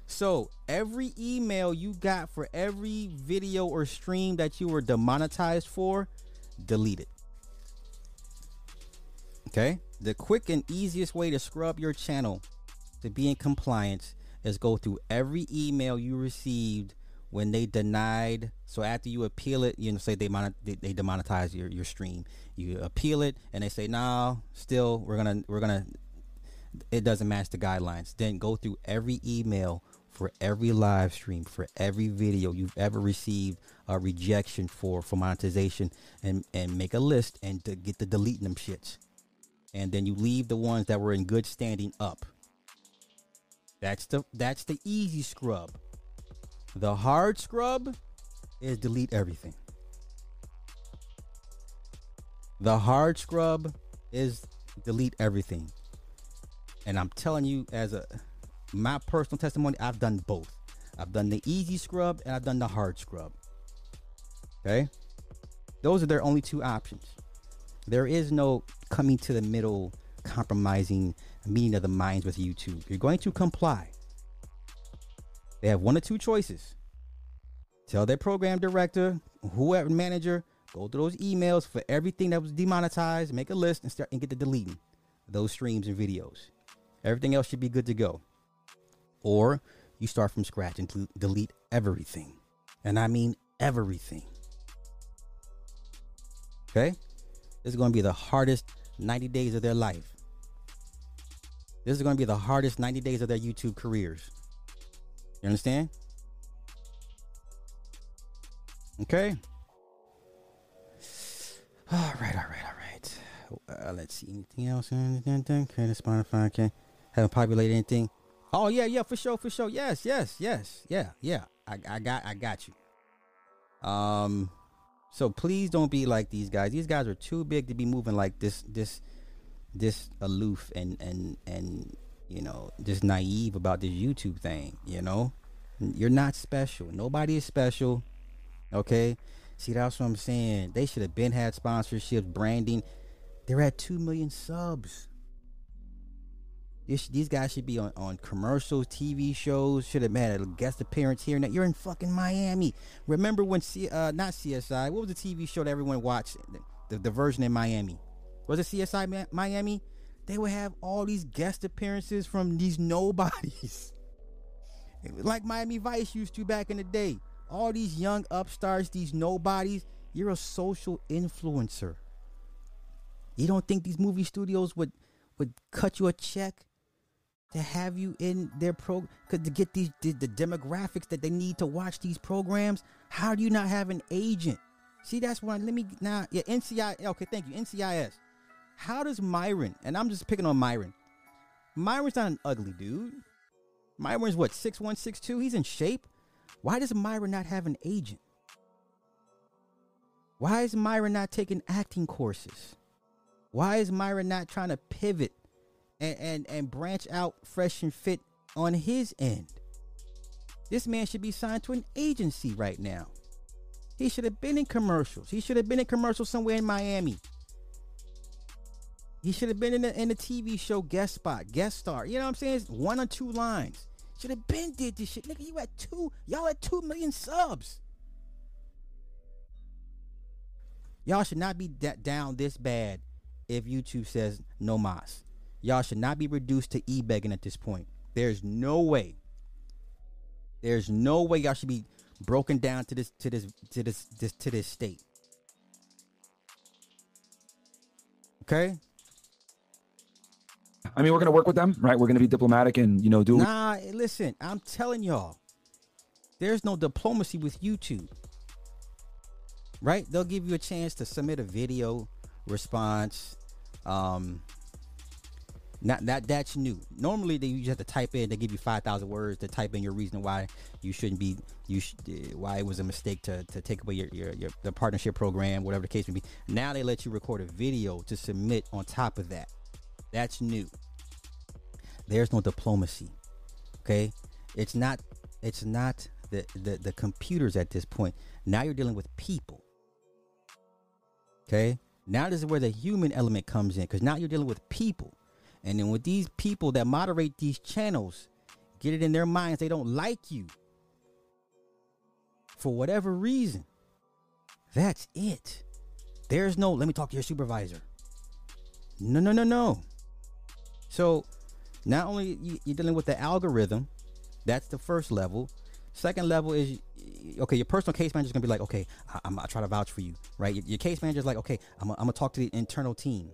So every email you got for every video or stream that you were demonetized for, delete it. Okay? The quick and easiest way to scrub your channel to be in compliance is go through every email you received when they denied. So after you appeal it, you know, say they monet, they, they demonetize your, your stream. You appeal it and they say, no, still we're gonna we're gonna it doesn't match the guidelines. Then go through every email for every live stream, for every video you've ever received a rejection for for monetization and and make a list and to get the deleting them shits. And then you leave the ones that were in good standing up. That's the that's the easy scrub. The hard scrub is delete everything. The hard scrub is delete everything. And I'm telling you, as a my personal testimony, I've done both. I've done the easy scrub and I've done the hard scrub. Okay. Those are their only two options. There is no coming to the middle, compromising meeting of the minds with YouTube. You're going to comply. They have one or two choices. Tell their program director, whoever manager, go through those emails for everything that was demonetized, make a list and start and get to deleting those streams and videos. Everything else should be good to go. Or you start from scratch and del- delete everything. And I mean everything. Okay? This is going to be the hardest 90 days of their life. This is going to be the hardest 90 days of their YouTube careers. You understand? Okay. All right, all right, all right. Uh, let's see. Anything else? Create a Spotify. Okay. Haven't populated anything. Oh yeah, yeah, for sure, for sure. Yes, yes, yes, yeah, yeah. I, I got, I got you. Um, so please don't be like these guys. These guys are too big to be moving like this, this, this aloof and and and you know just naive about this YouTube thing. You know, you're not special. Nobody is special. Okay. See, that's what I'm saying. They should have been had sponsorships, branding. They're at two million subs. This, these guys should be on, on commercials, TV shows. Should have had a guest appearance here. Now you're in fucking Miami. Remember when C, uh, not CSI? What was the TV show that everyone watched? The, the version in Miami. Was it CSI Miami? They would have all these guest appearances from these nobodies, like Miami Vice used to back in the day. All these young upstarts, these nobodies. You're a social influencer. You don't think these movie studios would would cut you a check to have you in their pro to get these the, the, demographics that they need to watch these programs how do you not have an agent see that's one let me now yeah nci okay thank you ncis how does myron and i'm just picking on myron myron's not an ugly dude myron's what 6162 he's in shape why does myron not have an agent why is myron not taking acting courses why is myron not trying to pivot and, and, and branch out fresh and fit on his end. This man should be signed to an agency right now. He should have been in commercials. He should have been in commercials somewhere in Miami. He should have been in the in the TV show guest spot, guest star. You know what I'm saying? One or two lines. Should have been did this shit. Nigga, you had two, y'all had two million subs. Y'all should not be d- down this bad if YouTube says no mas. Y'all should not be reduced to e-begging at this point. There's no way. There's no way y'all should be broken down to this to this to this, this to this state. Okay? I mean, we're gonna work with them, right? We're gonna be diplomatic and you know do. Nah, listen, I'm telling y'all, there's no diplomacy with YouTube. Right? They'll give you a chance to submit a video response. Um, not that that's new. Normally, they you just have to type in. They give you five thousand words to type in your reason why you shouldn't be you sh- why it was a mistake to, to take away your, your your the partnership program, whatever the case may be. Now they let you record a video to submit on top of that. That's new. There's no diplomacy. Okay, it's not it's not the the, the computers at this point. Now you're dealing with people. Okay, now this is where the human element comes in because now you're dealing with people and then with these people that moderate these channels, get it in their minds they don't like you for whatever reason. That's it. There's no, let me talk to your supervisor. No, no, no, no. So not only you, you're dealing with the algorithm, that's the first level. Second level is okay. Your personal case manager is gonna be like, okay, I, am gonna try to vouch for you, right? Your, your case manager is like, okay, I'm, I'm gonna talk to the internal team.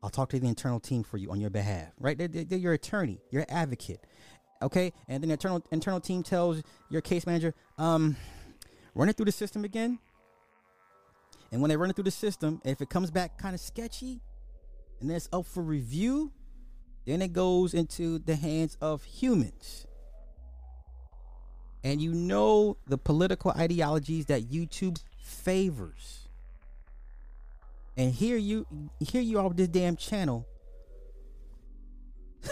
I'll talk to the internal team for you on your behalf, right? They're, they're your attorney, your advocate, okay? And then the internal internal team tells your case manager, um, run it through the system again. And when they run it through the system, if it comes back kind of sketchy, and then it's up for review, then it goes into the hands of humans. And you know the political ideologies that YouTube favors. And here you here you are with this damn channel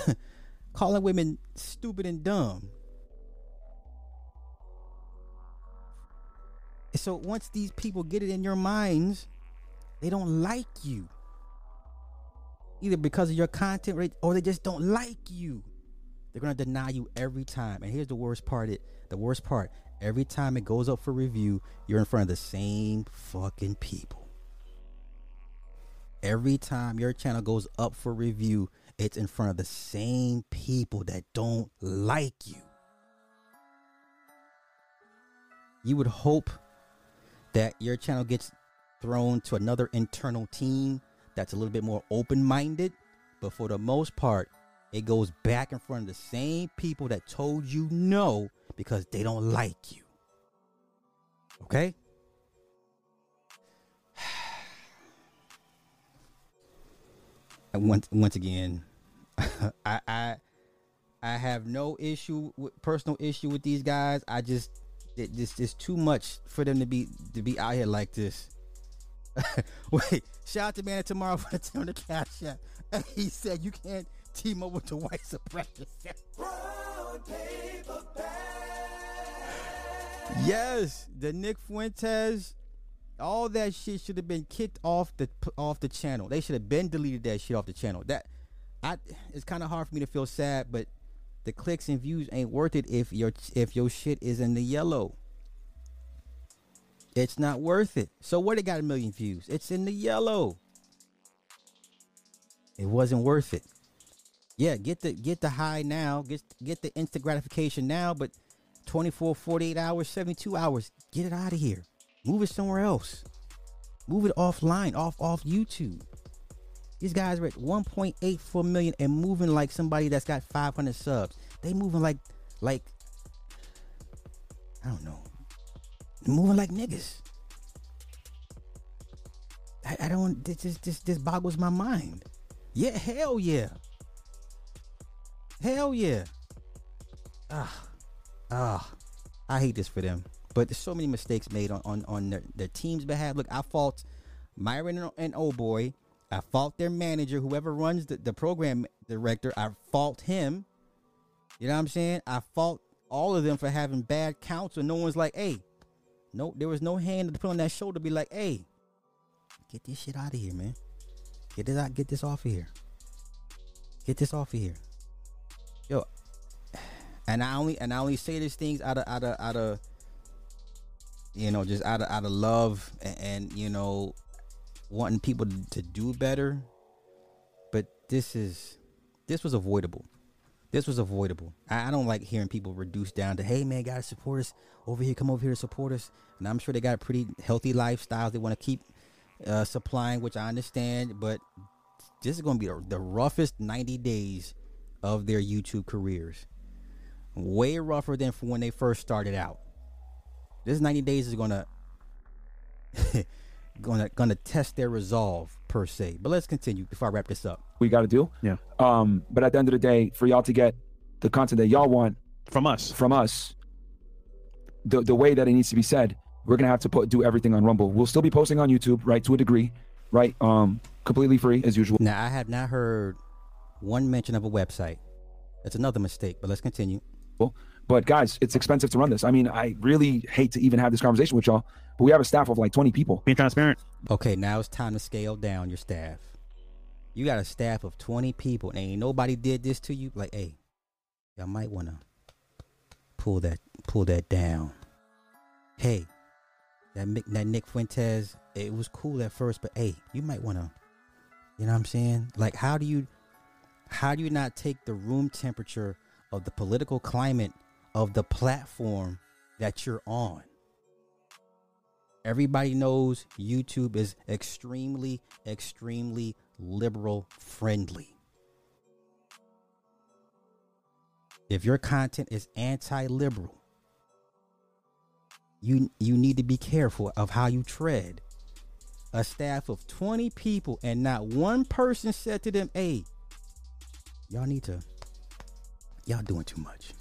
calling women stupid and dumb. So once these people get it in your minds, they don't like you. Either because of your content rate or they just don't like you. They're gonna deny you every time. And here's the worst part it the worst part. Every time it goes up for review, you're in front of the same fucking people. Every time your channel goes up for review, it's in front of the same people that don't like you. You would hope that your channel gets thrown to another internal team that's a little bit more open minded. But for the most part, it goes back in front of the same people that told you no because they don't like you. Okay? Once once again, I I I have no issue with personal issue with these guys. I just it just it's too much for them to be to be out here like this. Wait, shout out to man tomorrow for the turn the cash app. He said you can't team up with the white supremacists. yes, the Nick Fuentes, all that shit should have been kicked off the off the channel. They should have been deleted that shit off the channel. That I it's kind of hard for me to feel sad, but the clicks and views ain't worth it if your if your shit is in the yellow. It's not worth it. So what it got a million views? It's in the yellow. It wasn't worth it. Yeah, get the get the high now, get get the instant gratification now, but 24, 48 hours, 72 hours, get it out of here. Move it somewhere else. Move it offline, off off YouTube. These guys are at 1.84 million and moving like somebody that's got 500 subs. They moving like like I don't know. Moving like niggas. I, I don't this this this this boggles my mind. Yeah, hell yeah. Hell yeah. Ah, ah. I hate this for them. But there's so many mistakes made on on, on their, their team's behalf. Look, I fault Myron and, and Oh Boy. I fault their manager, whoever runs the, the program director. I fault him. You know what I'm saying? I fault all of them for having bad counsel. No one's like, hey, no, there was no hand to put on that shoulder be like, hey, get this shit out of here, man. Get this out, get this off of here. Get this off of here. Yo, and I only and I only say these things out of out of out of you know just out of out of love and, and you know wanting people to do better. But this is this was avoidable. This was avoidable. I, I don't like hearing people reduced down to, hey man, gotta support us over here. Come over here to support us. And I'm sure they got pretty healthy lifestyles. They want to keep uh, supplying, which I understand. But this is going to be the, the roughest 90 days of their YouTube careers. Way rougher than from when they first started out. This 90 days is gonna gonna gonna test their resolve per se. But let's continue before I wrap this up. we got to do. Yeah. Um, but at the end of the day, for y'all to get the content that y'all want From us. from us, the the way that it needs to be said, we're gonna have to put do everything on Rumble. We'll still be posting on YouTube, right, to a degree, right? Um, completely free as usual. Now I have not heard one mention of a website. That's another mistake. But let's continue. But guys, it's expensive to run this. I mean, I really hate to even have this conversation with y'all, but we have a staff of like 20 people. Being transparent. Okay, now it's time to scale down your staff. You got a staff of 20 people and ain't nobody did this to you. Like, hey, y'all might wanna pull that pull that down. Hey, that Mick, that Nick Fuentes, it was cool at first, but hey, you might wanna you know what I'm saying? Like how do you how do you not take the room temperature of the political climate of the platform that you're on? Everybody knows YouTube is extremely, extremely liberal friendly. If your content is anti-liberal, you you need to be careful of how you tread. A staff of 20 people and not one person said to them, "Hey, y'all need to y'all doing too much."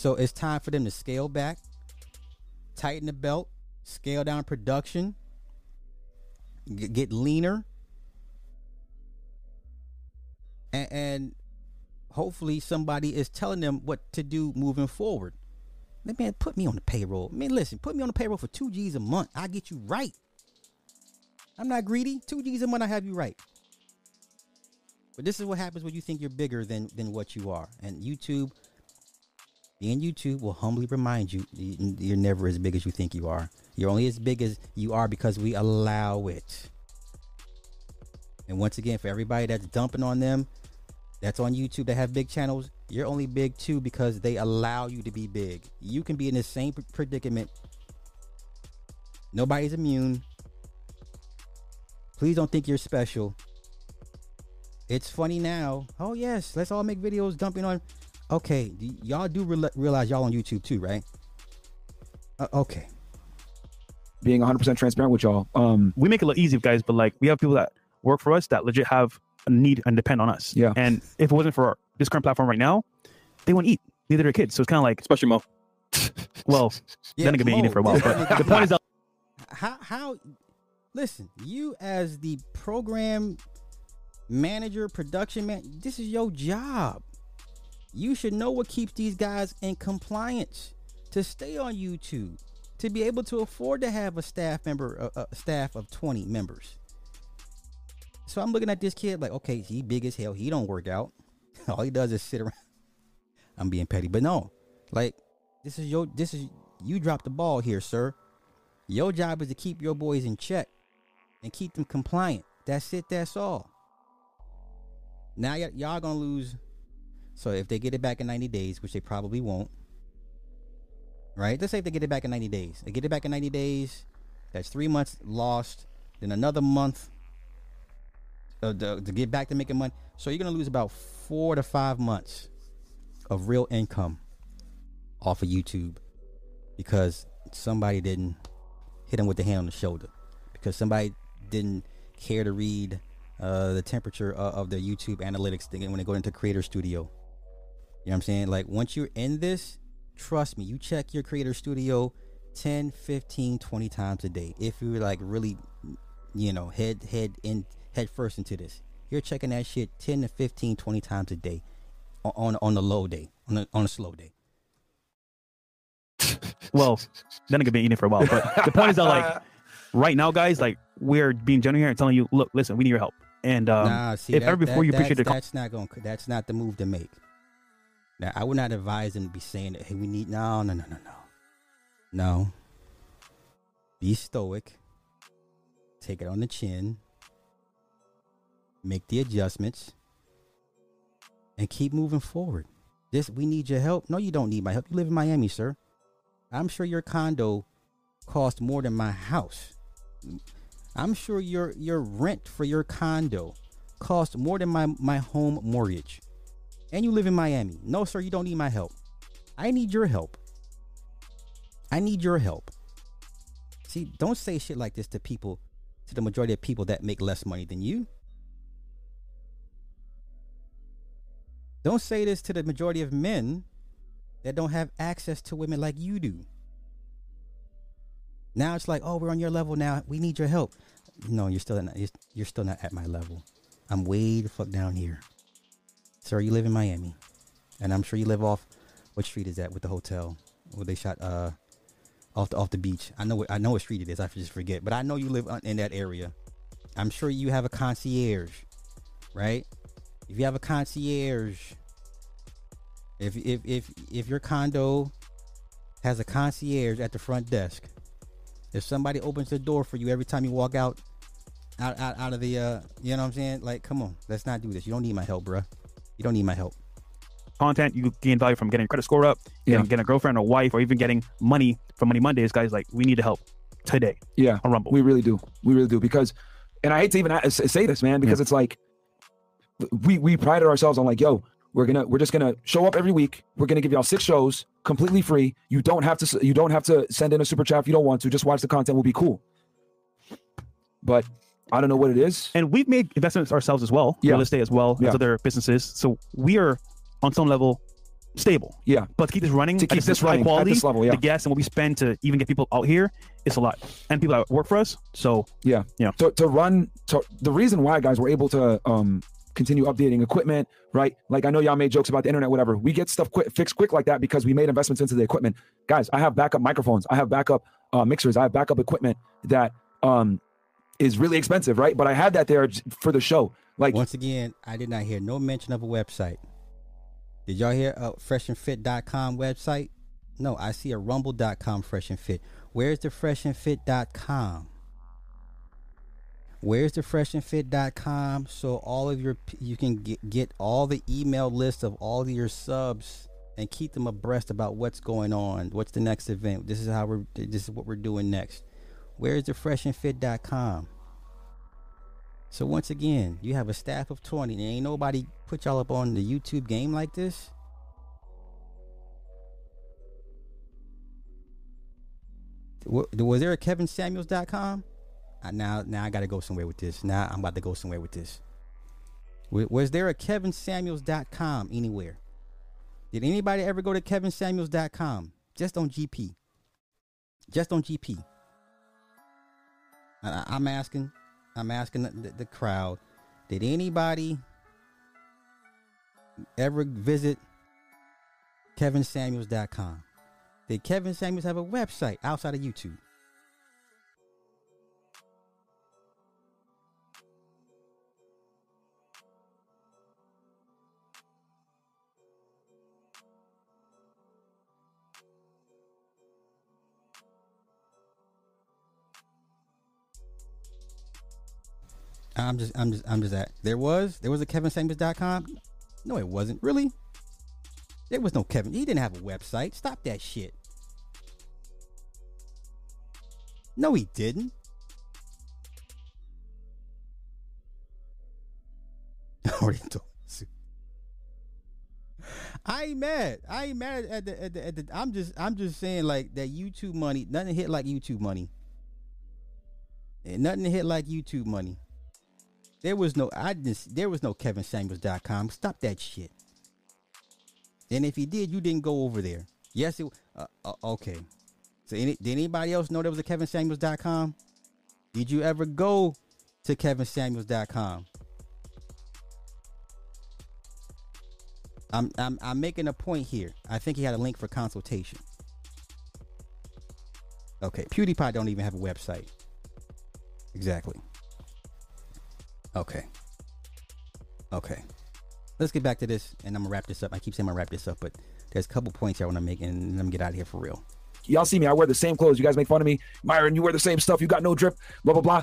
So it's time for them to scale back, tighten the belt, scale down production, get leaner, and, and hopefully somebody is telling them what to do moving forward. Man, put me on the payroll. Man, listen, put me on the payroll for two G's a month. I get you right. I'm not greedy. Two G's a month, I have you right. But this is what happens when you think you're bigger than than what you are. And YouTube, being YouTube, will humbly remind you you- you're never as big as you think you are. You're only as big as you are because we allow it. And once again, for everybody that's dumping on them, that's on YouTube that have big channels, you're only big too because they allow you to be big. You can be in the same predicament. Nobody's immune. Please don't think you're special. It's funny now. Oh yes, let's all make videos dumping on. Okay, y'all do real- realize y'all on YouTube too, right? Uh, okay. Being 100% transparent with y'all. Um, we make it look easy, guys, but like we have people that work for us that legit have a need and depend on us. Yeah. And if it wasn't for this current platform right now, they wouldn't eat. Neither their kids. So it's kind of like, Especially Mo. well, then it could be eating for a while. But the point is that how how listen you as the program manager production man this is your job you should know what keeps these guys in compliance to stay on youtube to be able to afford to have a staff member a, a staff of 20 members so i'm looking at this kid like okay he big as hell he don't work out all he does is sit around i'm being petty but no like this is your this is you dropped the ball here sir your job is to keep your boys in check and keep them compliant. That's it. That's all. Now y- y'all gonna lose. So if they get it back in 90 days, which they probably won't, right? Let's say if they get it back in 90 days. They get it back in 90 days. That's three months lost. Then another month uh, to, to get back to making money. So you're gonna lose about four to five months of real income off of YouTube because somebody didn't hit him with the hand on the shoulder because somebody didn't care to read uh, the temperature of, of their YouTube analytics thing when they go into Creator Studio. You know what I'm saying? Like once you're in this, trust me, you check your Creator Studio 10, 15, 20 times a day. If you're like really, you know, head head in head first into this, you're checking that shit 10 to 15, 20 times a day on on, the low day, on a, on a slow day. well, then it could be eating it for a while. But the point is that like right now, guys, like we're being genuine here and telling you, look, listen, we need your help. And um, nah, see, if that, ever before that- you appreciate that's, the that's not going. That's not the move to make. Now, I would not advise them to be saying that. Hey, we need no, no, no, no, no, no. Be stoic. Take it on the chin. Make the adjustments, and keep moving forward. This we need your help. No, you don't need my help. You live in Miami, sir. I'm sure your condo cost more than my house. I'm sure your your rent for your condo cost more than my my home mortgage. And you live in Miami. No, sir, you don't need my help. I need your help. I need your help. See, don't say shit like this to people, to the majority of people that make less money than you. Don't say this to the majority of men that don't have access to women like you do. Now it's like, oh, we're on your level now. We need your help. No, you're still not. You're, still not at my level. I'm way the fuck down here, sir. You live in Miami, and I'm sure you live off. What street is that with the hotel where they shot uh off the off the beach? I know what I know what street it is. I just forget, but I know you live in that area. I'm sure you have a concierge, right? If you have a concierge, if if if if your condo has a concierge at the front desk, if somebody opens the door for you every time you walk out out out, out of the uh you know what I'm saying? Like, come on, let's not do this. You don't need my help, bruh. You don't need my help. content, you gain value from getting a credit score up, Yeah. getting, getting a girlfriend or wife, or even getting money from Money Mondays. Guys, like we need to help today Yeah, on Rumble. we really do. We really do because, and I hate to even say this, man, because it's like we we prided ourselves on like, yo, we're gonna we're just gonna show up every week. We're gonna give y'all six shows completely free. You don't have to you don't have to send in a super chat if you don't want to. Just watch the content. We'll be cool. But I don't know what it is. and we've made investments ourselves as well, Yeah. real estate as well Yeah. as other businesses. So we are on some level stable. Yeah, But to keep this running, To keep this high running at quality, this level, yeah. the gas and what we spend to even get people out here, it's a lot, and people that work for us. So yeah, Yeah. To to run to the reason why guys we're able to um continue updating equipment, right? Like I know y'all made jokes about the internet, whatever. We get stuff quick, fixed quick like that because we made investments into the equipment. Guys, I have backup microphones, I have backup uh, mixers, I have backup equipment that um is really expensive, right? But I had that there for the show. Like Once again, I did not hear no mention of a website. Did y'all hear uh, a freshandfit.com website? No, I see a rumble.com fresh and fit. Where's the freshandfit.com? Where's the freshandfit.com so all of your you can get, get all the email list of all of your subs and keep them abreast about what's going on. What's the next event? This is how we're this is what we're doing next. Where's the freshandfit.com? So once again, you have a staff of 20 and ain't nobody put y'all up on the YouTube game like this. Was there a KevinSamuels.com? Uh, now, now I got to go somewhere with this. Now I'm about to go somewhere with this. Was there a KevinSamuels.com anywhere? Did anybody ever go to KevinSamuels.com? Just on GP. Just on GP. I, I'm asking. I'm asking the, the, the crowd. Did anybody ever visit KevinSamuels.com? Did Kevin Samuels have a website outside of YouTube? I'm just, I'm just, I'm just at. There was, there was a KevinSamuels.com. No, it wasn't. Really? There was no Kevin. He didn't have a website. Stop that shit. No, he didn't. I ain't mad. I ain't mad at the, at the at the. I'm just I'm just saying like that YouTube money. Nothing hit like YouTube money. And nothing hit like YouTube money. There was no I didn't there was no KevinSamuels.com. Stop that shit. And if he did, you didn't go over there. Yes, it uh, uh, okay. So any, did anybody else know there was a KevinSamuels.com? Did you ever go to KevinSamuels.com? I'm I'm I'm making a point here. I think he had a link for consultation. Okay, PewDiePie don't even have a website. Exactly. Okay. Okay. Let's get back to this, and I'm gonna wrap this up. I keep saying I'm gonna wrap this up, but there's a couple points I want to make, and let me get out of here for real. y'all see me, I wear the same clothes. You guys make fun of me, Myron. You wear the same stuff. You got no drip. Blah blah blah.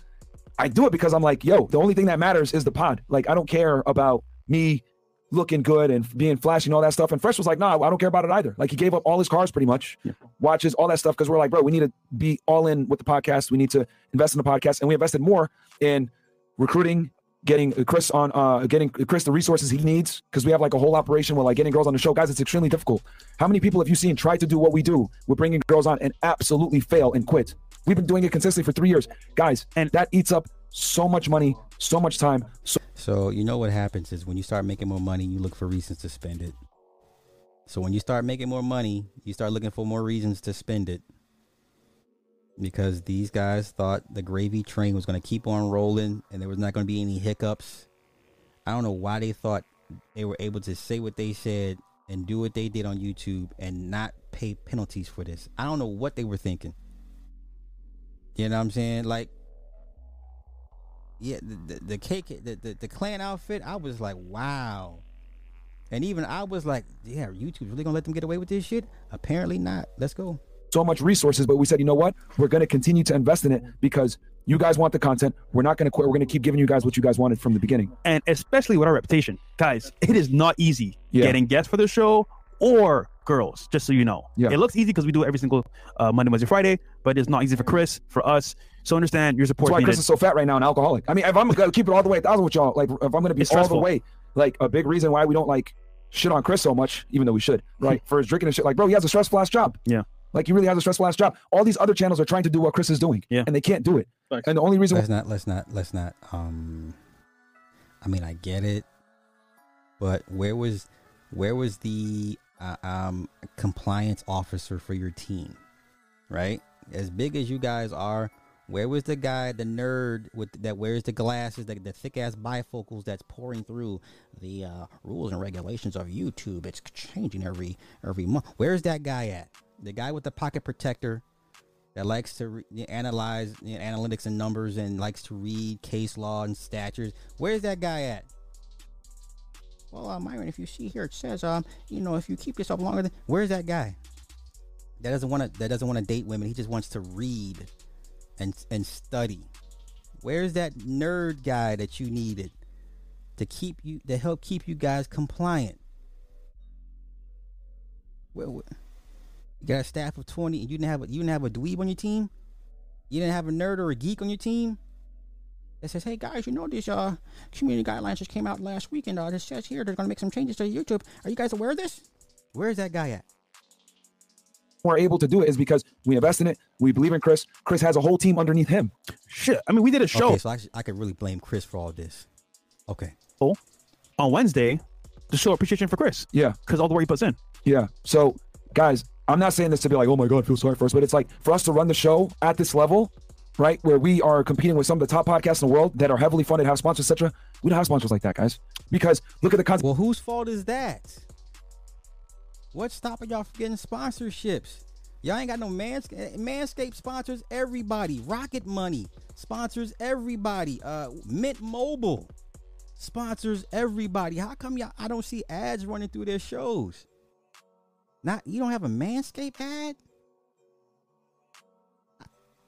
I do it because I'm like, yo, the only thing that matters is the pod. Like, I don't care about me looking good and being flashy and all that stuff. And Fresh was like, nah, I don't care about it either. Like, he gave up all his cars pretty much, watches, all that stuff. Because we're like, bro, we need to be all in with the podcast. We need to invest in the podcast, and we invested more in recruiting. Getting Chris on, uh, getting Chris the resources he needs because we have like a whole operation where like getting girls on the show, guys. It's extremely difficult. How many people have you seen try to do what we do? We're bringing girls on and absolutely fail and quit. We've been doing it consistently for three years, guys, and that eats up so much money, so much time. So So you know what happens is when you start making more money, you look for reasons to spend it. So when you start making more money, you start looking for more reasons to spend it. Because these guys thought the gravy train was going to keep on rolling and there was not going to be any hiccups. I don't know why they thought they were able to say what they said and do what they did on YouTube and not pay penalties for this. I don't know what they were thinking. You know what I'm saying? Like yeah, the the, the cake, the, the the clan outfit. I was like, wow. And even I was like, yeah, YouTube's really gonna let them get away with this shit? Apparently not. Let's go. So much resources, but we said, you know what? We're going to continue to invest in it because you guys want the content. We're not going to quit. We're going to keep giving you guys what you guys wanted from the beginning. and especially with our reputation, guys, it is not easy Yeah. getting guests for the show or girls. Just so you know, Yeah. it looks easy because we do it every single uh, Monday, Wednesday, Friday, but it's not easy for Chris, for us. So understand your support That's why needed. Chris is so fat right now and alcoholic. I mean, if I'm going to keep it all the way a thousand with y'all, like if I'm going to be It's all the way, like a big reason why we don't like shit on Chris so much, even though we should, right? For his drinking and shit. Like, bro, he has a stressful ass job. Yeah. Like he really has a stressful ass job. All these other channels are trying to do what Chris is doing. Yeah. And they can't do it. Thanks. And the only reason Let's not. Let's not. Let's not. Um, I mean, I get it, but where was, where was the uh, um compliance officer for your team? Right, as big as you guys are, Where was the guy, the nerd with that wears the glasses, the, the thick ass bifocals that's pouring through the uh, rules and regulations of YouTube? It's changing every every month. Where's that guy at? The guy with the pocket protector that likes to re- analyze you know, analytics and numbers and likes to read case law and statutes. Where's that guy at? Well, uh, Myron, if you see here, it says, um, you know, if you keep up longer, than where's that guy? That doesn't want to. That doesn't want to date women. He just wants to read and and study. Where's that nerd guy that you needed to keep you to help keep you guys compliant? Where, where- you got a staff of twenty, and you didn't have a you didn't have a dweeb on your team. You didn't have a nerd or a geek on your team that says, "Hey guys, you know these uh community guidelines just came out last week, and uh, this says here they're going to make some changes to YouTube. Are you guys aware of this? Where's that guy at? We're able to do it is because we invest in it. We believe in Chris. Chris has a whole team underneath him. Shit. I mean, we did a show Okay, so I, sh- I could really blame Chris for all this. Okay, Oh, on Wednesday to show appreciation for Chris Yeah. because all the work he puts in. Yeah. So, guys, I'm not saying this to be like, oh my God, feel sorry for us, but it's like for us to run the show at this level, right, where we are competing with some of the top podcasts in the world that are heavily funded, have sponsors, etc. We don't have sponsors like that, guys. Because look at the content. well, whose fault is that? What's stopping y'all from getting sponsorships? Y'all ain't got no mans- Manscaped sponsors everybody. Rocket Money sponsors everybody. Uh, Mint Mobile sponsors everybody. How come y'all? I don't see ads running through their shows. Not you don't have a Manscaped ad.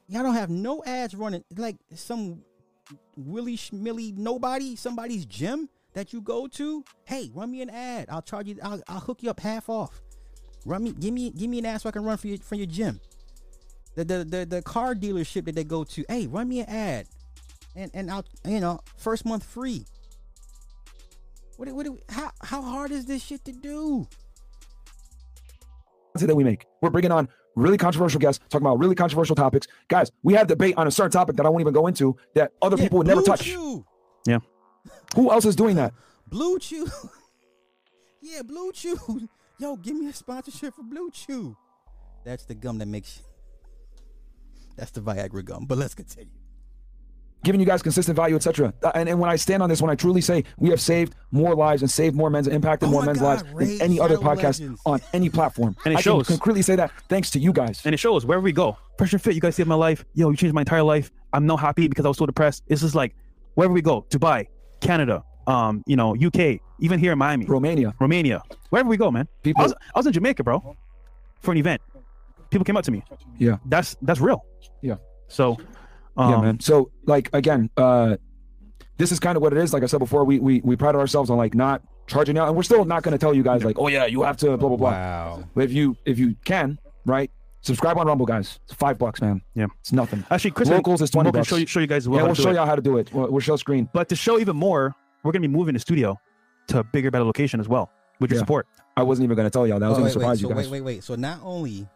Y'all don't have no ads running like some willy schmilly nobody somebody's gym that you go to. Hey, run me an ad. I'll charge you. I'll, I'll hook you up half off. Run me, give me, give me an ad so I can run for your for your gym. The the the, the car dealership that they go to. Hey, run me an ad, and and I'll you know first month free. What what how how hard is this shit to do? That we make. We're bringing on really controversial guests, talking about really controversial topics. Guys, we have debate on a certain topic that I won't even go into that other Yeah, people would never touch. Chew. Who else is doing that? Blue Chew. yeah, Blue Chew. Yo, give me a sponsorship for Blue Chew. That's the gum that makes you. That's the Viagra gum. But let's continue. Giving you guys consistent value, etc. Uh, And, and when I stand on this, when I truly say we have saved more lives and saved more men's impact and impacted Oh more men's God, lives Ray, than any other podcast Legends. on any platform. And it I shows. can concretely say that thanks to you guys. And it shows wherever we go. Fresh and fit, you guys saved my life. Yo, you changed my entire life. I'm now happy because I was so depressed. It's just like wherever we go, Dubai, Canada, um, you know, UK, even here in Miami, Romania, Romania, wherever we go, man. people. I was, I was in Jamaica, bro, for an event. People came up to me. Yeah. That's that's real. Yeah. So, um, yeah, man. So like again, uh this is kind of what it is. Like I said before, we we we pride ourselves on like not charging out, and we're still not going to tell you guys like, oh yeah, you have to blah blah blah. Wow. But if you if you can, right, subscribe on Rumble, guys. It's five bucks, man. Yeah. it's nothing. Actually, Chris, Locals is 20 Mo can bucks. show you show you guys well yeah, we'll show it. you how to do it. We'll, we'll show screen. But to show even more, we're gonna be moving the studio to a bigger, better location as well with your Yeah. support. I wasn't even going to tell y'all. That was Oh, going to wait, wait, surprise so you guys. Wait, wait, wait. So not only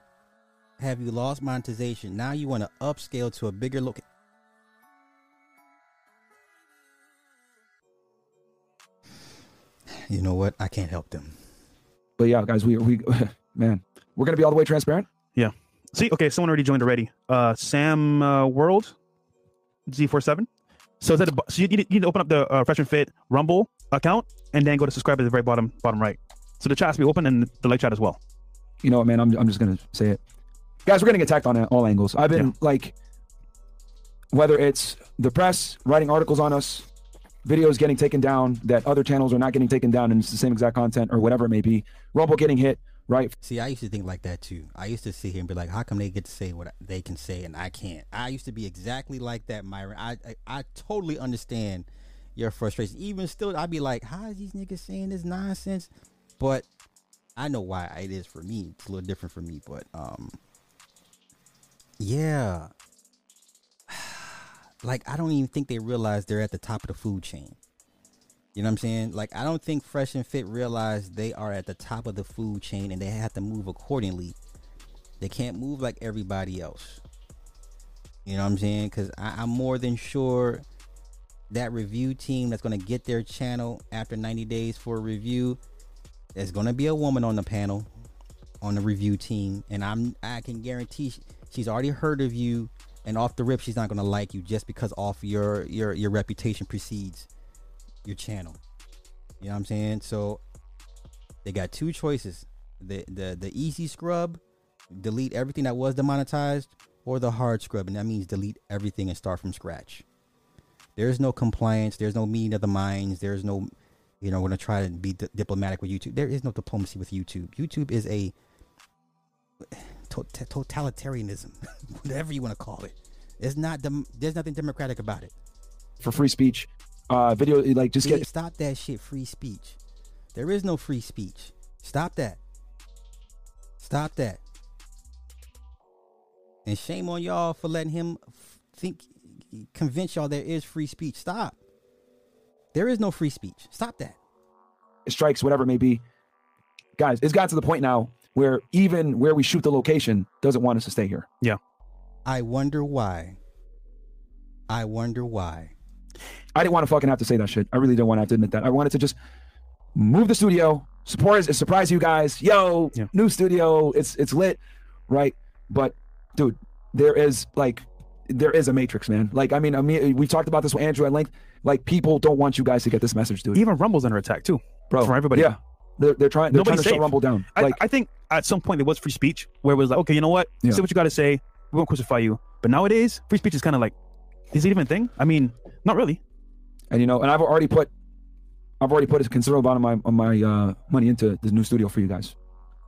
have you lost monetization, now you want to upscale to a bigger look. You know what? I can't help them. But yeah, guys, we we man, we're going to be all the way transparent. Yeah. See, okay, someone already joined already. Uh, Sam uh, World Z47. So is that a, so you need, you need to open up the uh, Fresh and Fit Rumble account and then go to subscribe at the very bottom bottom right. So the chat has to be open and the live chat as well. You know what, man? I'm I'm just going to say it, guys. We're getting attacked on all angles. I've been Yeah. like, whether it's the press writing articles on us, videos getting taken down that other channels are not getting taken down, and it's the same exact content or whatever it may be. Rumble getting hit, right? See, I used to think like that too. I used to sit here and be like, "How come they get to say what they can say and I can't?" I used to be exactly like that, Myron. I I, I totally understand your frustration. Even still, I'd be like, "How is these niggas saying this nonsense?" But I know why it is for me. It's a little different for me, but um, yeah. Like I don't even think they realize they're at the top of the food chain. You know what I'm saying? Like I don't think Fresh and Fit realize they are at the top of the food chain and they have to move accordingly. They can't move like everybody else. You know what I'm saying? Because I'm more than sure that review team that's going to get their channel after 90 days for a review, there's going to be a woman on the panel on the review team, and I'm I can guarantee she's already heard of you and off the rip, she's not gonna like you just because off your your your reputation precedes your channel. You know what I'm saying? So they got two choices: the the the easy scrub, delete everything that was demonetized, or the hard scrub, and that means delete everything and start from scratch. There's no compliance. There's no meeting of the minds. There's no, you know, we're gonna try to be di- diplomatic with YouTube. There is no diplomacy with YouTube. YouTube is a totalitarianism, whatever you want to call it. It's not. Dem- there's nothing democratic about it. for free speech. Uh, video like just get stop that shit. Free speech. There is no free speech. Stop that. Stop that. And shame on y'all for letting him think, convince y'all there is free speech. Stop. There is no free speech. Stop that. strikes, whatever it may be. Guys, it's gotten to the point now where even where we shoot the location doesn't want us to stay here. Yeah. I wonder why. I wonder why. I didn't want to fucking have to say that shit. I really didn't want to have to admit that. I wanted to just move the studio, surprise, surprise you guys. Yo, Yeah. new studio. It's it's lit, right? But dude, there is like there is a matrix, man. Like I mean, I mean, we talked about this with Andrew at length. Like people don't want you guys to get this message, dude. Even Rumble's under attack too, Bro, for everybody. Yeah, they're, they're trying. They're Nobody's trying to shut. Rumble down. I, Like I think at some point there was free speech where it was like, okay, you know what? Yeah. Say what you got to say. We won't crucify you. But nowadays, free speech is kind of like, is it even a thing? I mean, not really. and you know, and I've already put, I've already put a considerable amount of my of my uh, money into this new studio for you guys.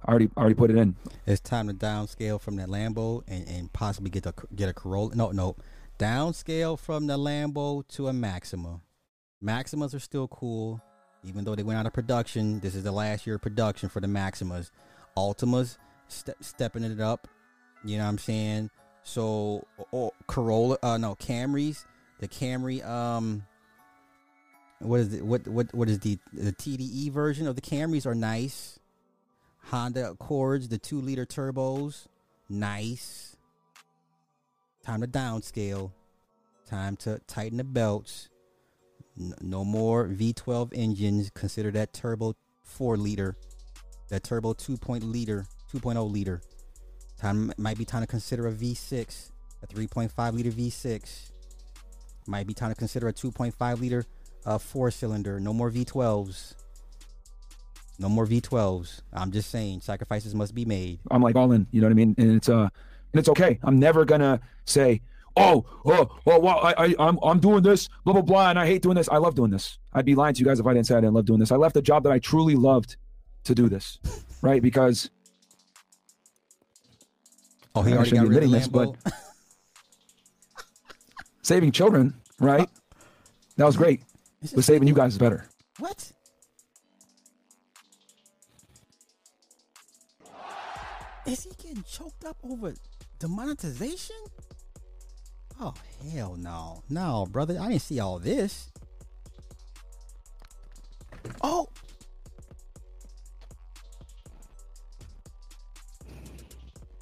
I already I already put it in. It's time to downscale from that Lambo and, and possibly get a get a Corolla. No, no, downscale from the Lambo to a Maxima. Maximas are still cool, even though they went out of production. This is the last year of production for the Maximas. Altimas step, stepping it up. You know what I'm saying? So, or Corolla, uh, no Camrys. The Camry, um, what is it? What what what is the the TDE version of the Camrys are nice. Honda Accords, the two liter turbos, nice. Time to downscale. Time to tighten the belts. No more V12 engines. Consider that turbo four liter, that turbo two point liter, 2.0 liter. Time might be time to consider a V6, a 3.5 liter V6. Might be time to consider a 2.5 liter uh, four cylinder. No more V12s. No more V12s. I'm just saying, sacrifices must be made. I'm like all in. You know what I mean? And it's uh, and it's okay. I'm never gonna say, oh, oh, oh, well, I, I, I'm, I'm doing this, blah blah blah, and I hate doing this. I love doing this. I'd be lying to you guys if I didn't say I didn't love doing this. I left a job that I truly loved to do this, right? Because Oh, he I already shouldn't got be rid of admitting this, but- saving children, right? That was great. But saving you guys is better. What? Is he getting choked up over demonetization? Oh hell no, no, brother! I didn't see all this. Oh,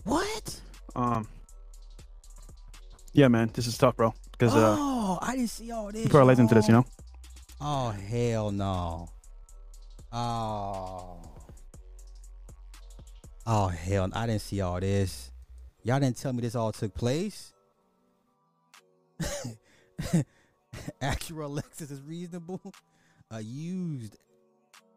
what? Um. Yeah, man, this is tough, bro. Because uh, oh, I didn't see all this. people are listening to this, you know. Oh hell no. Oh. Oh hell, I didn't see all this. Y'all didn't tell me this all took place. Acura Lexus is reasonable. A used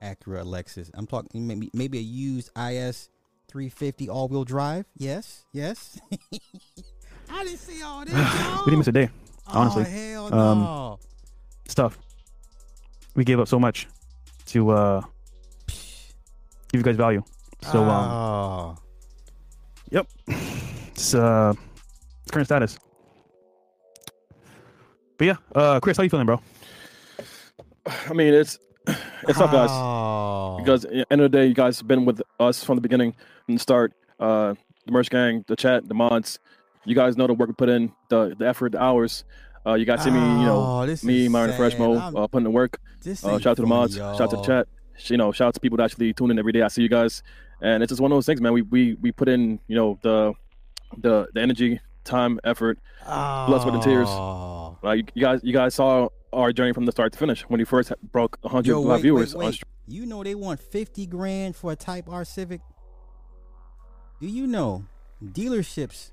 Acura Lexus. I'm talking maybe maybe a used IS 350 all-wheel drive. Yes, yes. I didn't see all this. we didn't miss a day. honestly. Oh hell Um, no. It's tough. We gave up so much to uh give you guys value. So um, oh. it's uh current status. But yeah, uh, Chris, how you feeling, bro? I mean, it's it's tough, guys. Oh. Because at the end of the day, you guys have been with us from the beginning, from the start. Uh, the merch gang, the chat, the mods. You guys know the work we put in, the the effort, the hours. Uh, you guys see me, you know, Oh, me, is Myron Fresh sad. Mo, I'm- uh, putting the work. Uh, shout out to the funny, mods, shout out to the chat. You know, shout out to people that actually tune in every day. I see you guys, and it's just one of those things, man. We we we put in, you know, the the the energy, time, effort. Blood, sweat, and tears. Like you guys, you guys saw our journey from the start to finish. When you first broke 100 Yo, wait, viewers wait, on wait. You know they want 50 grand for a Type R Civic? Do you know dealerships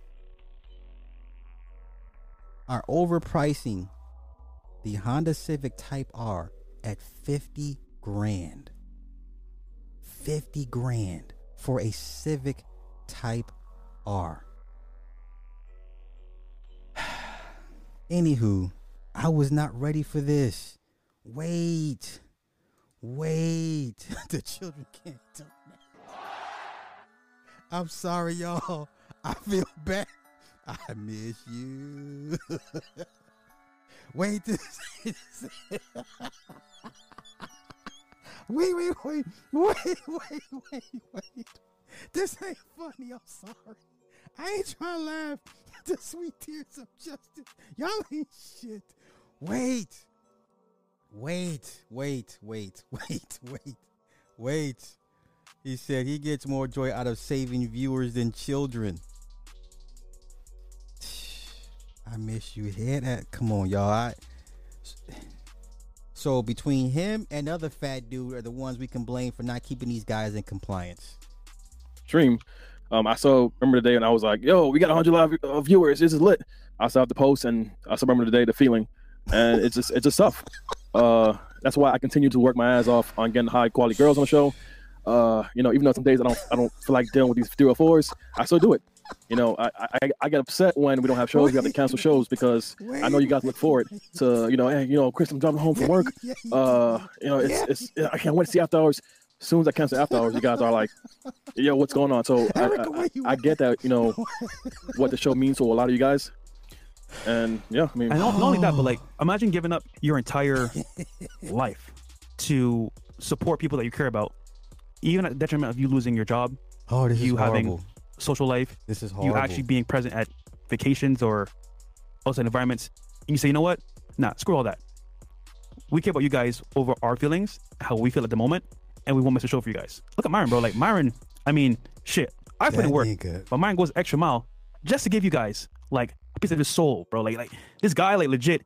are overpricing the Honda Civic Type R at 50 grand. 50 grand for a Civic Type R. Anywho, I was not ready for this. Wait. Wait. the children can't do. I'm sorry, y'all. I feel bad. I miss you. wait, this. wait, wait, wait, wait, wait, wait, wait. This ain't funny. I'm sorry. I ain't trying to laugh. The sweet tears of justice. Y'all ain't shit. Wait. Wait, wait, wait, wait, wait, wait. He said he gets more joy out of saving viewers than children. I miss you. Hear that? Come on, y'all. I, so between him and other fat dude are the ones we can blame for not keeping these guys in compliance. stream. Um, I saw remember the day and I was like, "Yo, we got 100 live uh, viewers. This is lit." I saw the post and I still remember the day, the feeling, and it's just it's just tough. Uh, that's why I continue to work my ass off on getting high quality girls on the show. Uh, you know, even though some days I don't I don't feel like dealing with these 304s, I still do it. You know, I, I I get upset when we don't have shows. We have to cancel shows because I know you guys look forward to you know, hey, you know, Chris, I'm driving home from work. Uh, you know, it's it's I can't wait to see after hours. As soon as I cancel after hours, you guys are like, yo, what's going on? So I, Erica, I, I get that, you know, what the show means to a lot of you guys. And yeah, I mean, And not, not only that, but like, imagine giving up your entire life to support people that you care about, even at the detriment of you losing your job, Oh, this You is having- horrible. social life, This is horrible. you actually being present at vacations or outside environments, and you say, you know what? Nah, screw all that. We care about you guys over our feelings, how we feel at the moment, and we won't miss a show for you guys. Look at Myron, bro. Like Myron, I mean, shit. I put in work, nigga. but Myron goes extra mile just to give you guys like a piece of his soul, bro. Like, like this guy, like legit,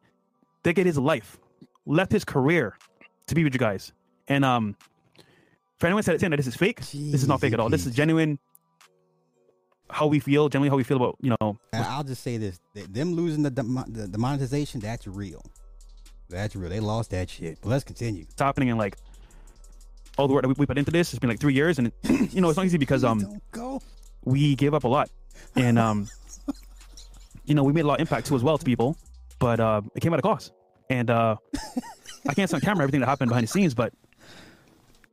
dedicated his life, left his career to be with you guys. And um, for anyone saying that this is fake, this is not fake at all. This is genuine. How we feel, generally how we feel about you know And I'll just say this: them losing the, dem- the the monetization, that's real. That's real. They lost that shit. But let's continue. what's happening in like all the work that we, we put into this. It's been like three years, and you know it's not easy because um go. we gave up a lot, and um you know we made a lot of impact too as well to people, but uh it came at a cost. And uh I can't say on camera everything that happened behind the scenes, but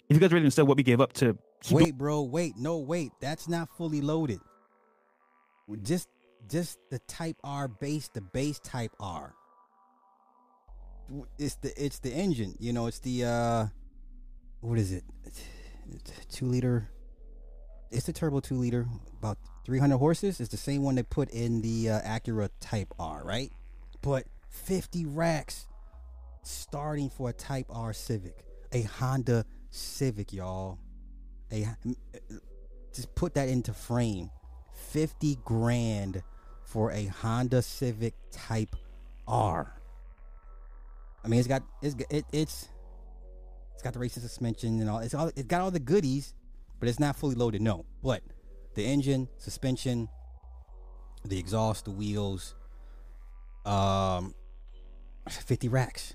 if you guys really understood what we gave up to Wait, bro. Wait. No, wait. That's not fully loaded. Just just the Type R base, the base Type R. It's the it's the engine. You know, it's the uh, what is it? Two liter. It's the turbo two liter, about three hundred horses. It's the same one they put in the uh, Acura Type R, right? But fifty racks starting for a Type R Civic, a Honda Civic, y'all. A just put that into frame. 50 grand for a Honda Civic Type R. I mean, it's got it's it, it's it's got the racing suspension and all. It's all it's got all the goodies, but it's not fully loaded. No, but the engine, suspension, the exhaust, the wheels, um, 50 racks,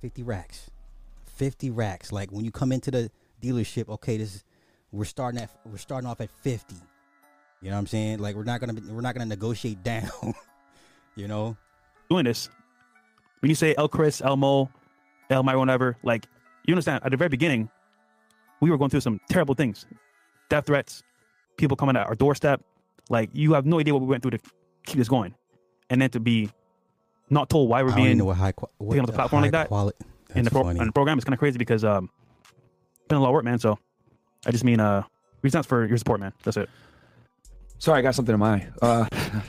50 racks, 50 racks. Like when you come into the dealership, okay, this is we're starting at we're starting off at 50 you know what i'm saying like we're not gonna we're not gonna negotiate down you know doing this. When you say El Chris, Elmo, El Myron, whatever, like you understand at the very beginning, we were going through some terrible things, death threats, people coming at our doorstep. Like you have no idea what we went through to keep this going, and then to be not told why we're I don't even being know what high qua- what on the platform like that quali- in the, pro- in the program. It's kind of crazy because um, been a lot of work, man. So I just mean uh, reasons for your support, man. That's it. Sorry, I got something in my eye. Uh,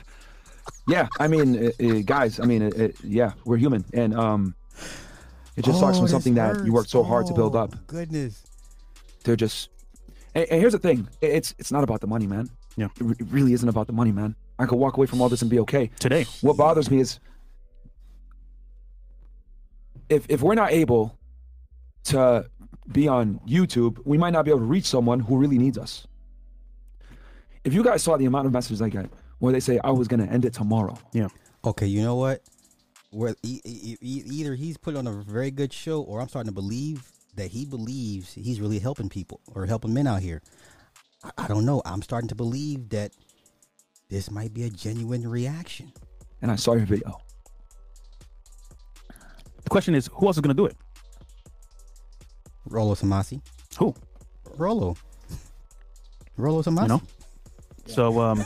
yeah, I mean, uh, uh, guys, I mean, uh, yeah, we're human, and um, it just sucks Oh, when this something that you worked so hard to build Oh, up, goodness they're just. And, and here's the thing: it's it's not about the money, man. Yeah. it, re- it really isn't about the money, man. I could walk away from all this and be okay. Today, What bothers me is if if we're not able to be on YouTube, we might not be able to reach someone who really needs us. If you guys saw the amount of messages I get where they say I was gonna end it tomorrow, Yeah. Okay, you know what? Where e- e- e- either he's put on a very good show, or I'm starting to believe that he believes he's really helping people or helping men out here. I, I don't know. I'm starting to believe that this might be a genuine reaction. And I saw your video. The question is, who else is going to do it? Rollo Tomassi, Who? Rollo, Rollo Tomassi. You know? So, um,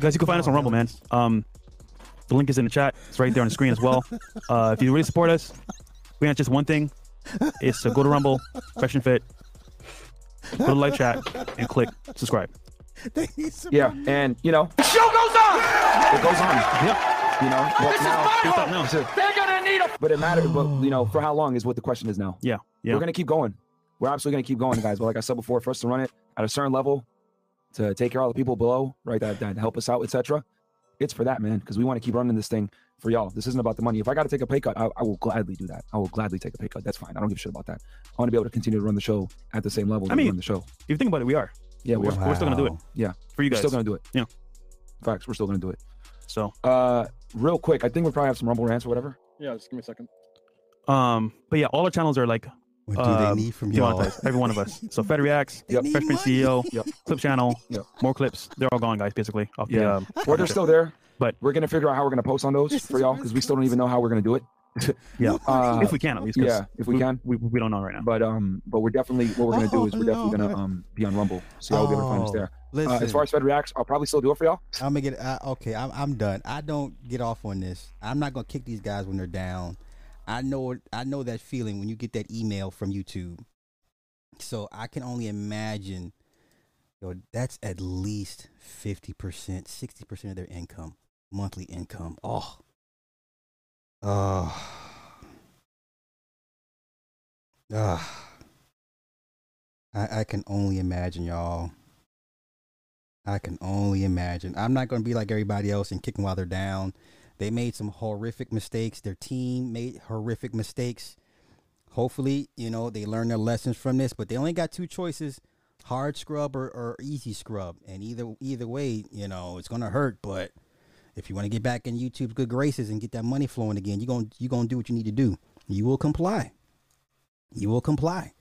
guys, you can find us on Rumble, man. Um, the link is in the chat. It's right there on the screen as well. Uh, if you really support us, we want just one thing: is to go to Rumble, Fresh and Fit, go to live chat, and click subscribe. Yeah, and you know, the show goes on. It goes on. Yeah. You know, but now, What's up now? they're gonna need a. But it matters. But you know, for how long is what the question is now. Yeah. Yeah. We're gonna keep going. We're absolutely gonna keep going, guys. But like I said before, for us to run it at a certain level, to take care of all the people below, right, that, that help us out, etc. It's for that, man, because we want to keep running this thing for y'all. This isn't about the money. If I got to take a pay cut, I, I will gladly do that. I will gladly take a pay cut. That's fine. I don't give a shit about that. I want to be able to continue to run the show at the same level. I mean, run the show. If you think about it, we are. Yeah, we we're, are. we're still gonna do it Yeah, for you guys, we're still gonna do it. Yeah. Facts. We're still gonna do it. So, Uh, real quick, I think we probably have some rumble rants or whatever. Yeah, just give me a second. um, but yeah, all our channels are like What do uh, they need from y'all? demonetized, every one of us. So Fed Reacts, They Yep. Fresh Prince. CEO, Yep. Clip Channel, Yep. more clips. They're all gone, guys. Basically, off Yeah. the. Um, Or they're still there, But- we're gonna figure out how we're gonna post on those This for y'all because we still don't even know how we're gonna do it. yeah, Uh, if we can at least. yeah, if we can. we, we don't know right now. But um, but we're definitely what we're gonna do is we're definitely Oh, gonna um be on Rumble, so y'all will be able to find us Oh, there. Listen, Uh, as far as Fed reacts, I'll probably still do it for y'all. I'm gonna get uh, okay. I'm I'm done. I don't get off on this. I'm not gonna kick these guys when they're down. I know I know that feeling when you get that email from YouTube. So I can only imagine. Yo, that's at least fifty percent, sixty percent of their income, monthly income. Oh, oh, ah. I I can only imagine, y'all. I can only imagine. I'm not going to be like everybody else and kick them while they're down. They made some horrific mistakes. Their team made horrific mistakes. Hopefully, you know, they learn their lessons from this, but they only got two choices hard scrub or, or easy scrub. And either either way, you know, it's gonna hurt. But if you want to get back in YouTube's good graces and get that money flowing again, you're gonna you gonna do what you need to do. You will comply. You will comply.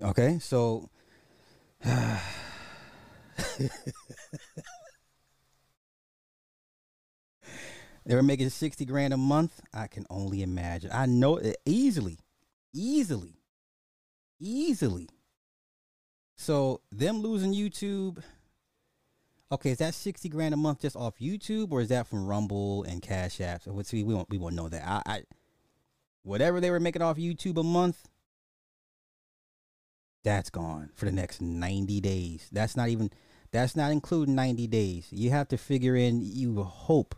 Okay, so they were making 60 grand a month. I can only imagine. I know it easily, easily, easily. So them losing YouTube. Okay, is that 60 grand a month just off YouTube or is that from Rumble and Cash Apps? We won't we won't know that. I, I whatever they were making off YouTube a month, that's gone for the next 90 days. That's not even that's not including 90 days. You have to figure in you hope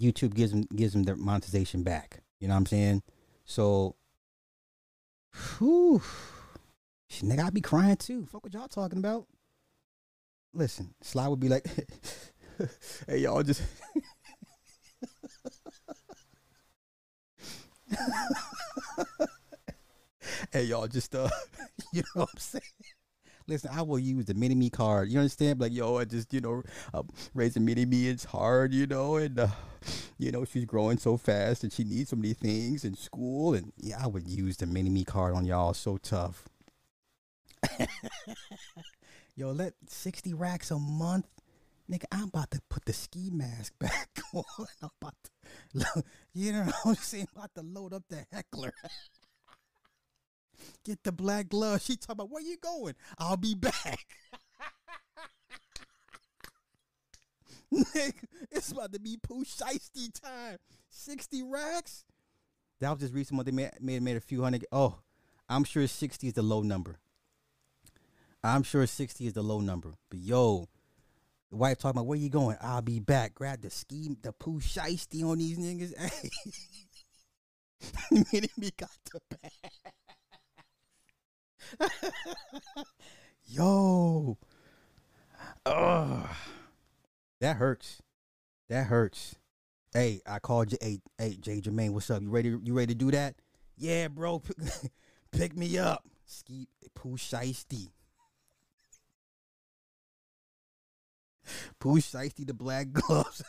YouTube gives them gives them their monetization back. You know what I'm saying? So whew, nigga, I'd be crying too. Fuck what y'all talking about. Listen, Sly would be like, hey y'all just Hey y'all just uh you know what I'm saying? Listen, I will use the mini me card. You understand? Like, yo, I just, you know, uh, raising mini me it's hard, you know, and, uh, you know, she's growing so fast and she needs so many things in school. And yeah, I would use the mini me card on y'all. So tough. yo, let 60 racks a month. Nigga, I'm about to put the ski mask back on. I'm about to, you know what I'm saying? about to load up the heckler. Get the black glove. She talking about where you going? I'll be back. Nigga, it's about to be Pooh Shiesty time. Sixty racks. That was just recent one. They made made made a few hundred. Oh, I'm sure sixty is the low number. I'm sure sixty is the low number. But yo, the wife talking about where you going? I'll be back. Grab the ski, the Pooh Shiesty on these niggas. Hey, me got the bag. Yo. Ugh. That hurts. That hurts. Hey, I called you. Hey, hey, Jay Jermaine, what's up? You ready? You ready to do that? Yeah, bro. Pick me up. Ski Pooh Shiesty. Pooh Shiesty, the Black Gloves,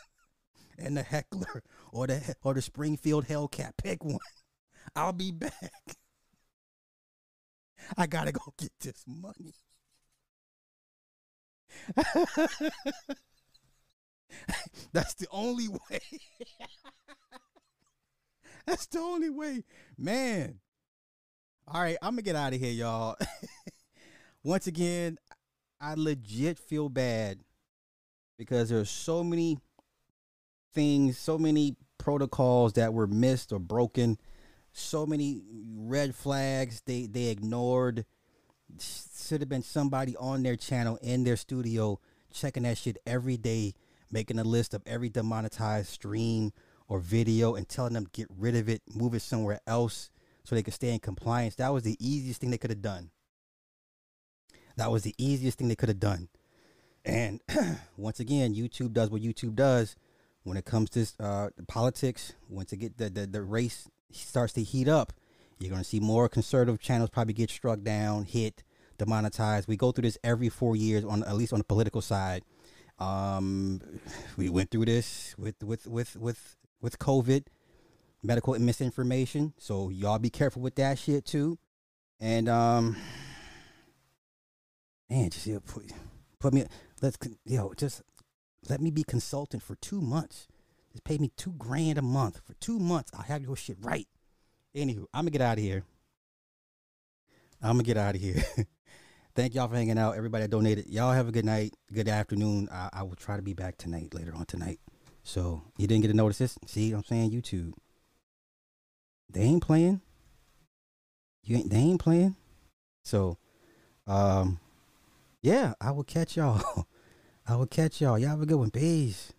and the Heckler, or the or the Springfield Hellcat. Pick one. I'll be back. I gotta go get this money. That's the only way. That's the only way. Man. All right, I'm gonna get out of here, y'all. Once again, I legit feel bad because there's so many things, so many protocols that were missed or broken, so many red flags they they ignored. Should have been somebody on their channel in their studio checking that shit every day, making a list of every demonetized stream or video and telling them get rid of it, move it somewhere else so they could stay in compliance. That was the easiest thing they could have done. That was the easiest thing they could have done. And once again, YouTube does what YouTube does when it comes to uh, politics. Once it get the, the the race starts to heat up, you're gonna see more conservative channels probably get struck down, hit, demonetized. We go through this every four years on at least on the political side. Um, we went through this with with with with with COVID, medical misinformation. So y'all be careful with that shit too. And um, man, just you know, put put me. Let's you know just let me be consultant for two months. Just pay me two grand a month for two months. I'll have your shit right. Anywho, I'm gonna get out of here. I'm gonna get out of here. Thank y'all for hanging out. Everybody that donated. Y'all have a good night, good afternoon. I, I will try to be back tonight, later on tonight. So you didn't get to notice this? See, I'm saying YouTube. They ain't playing. You ain't. They ain't playing. So, um, yeah, I will catch y'all. I will catch y'all. Y'all have a good one. Peace.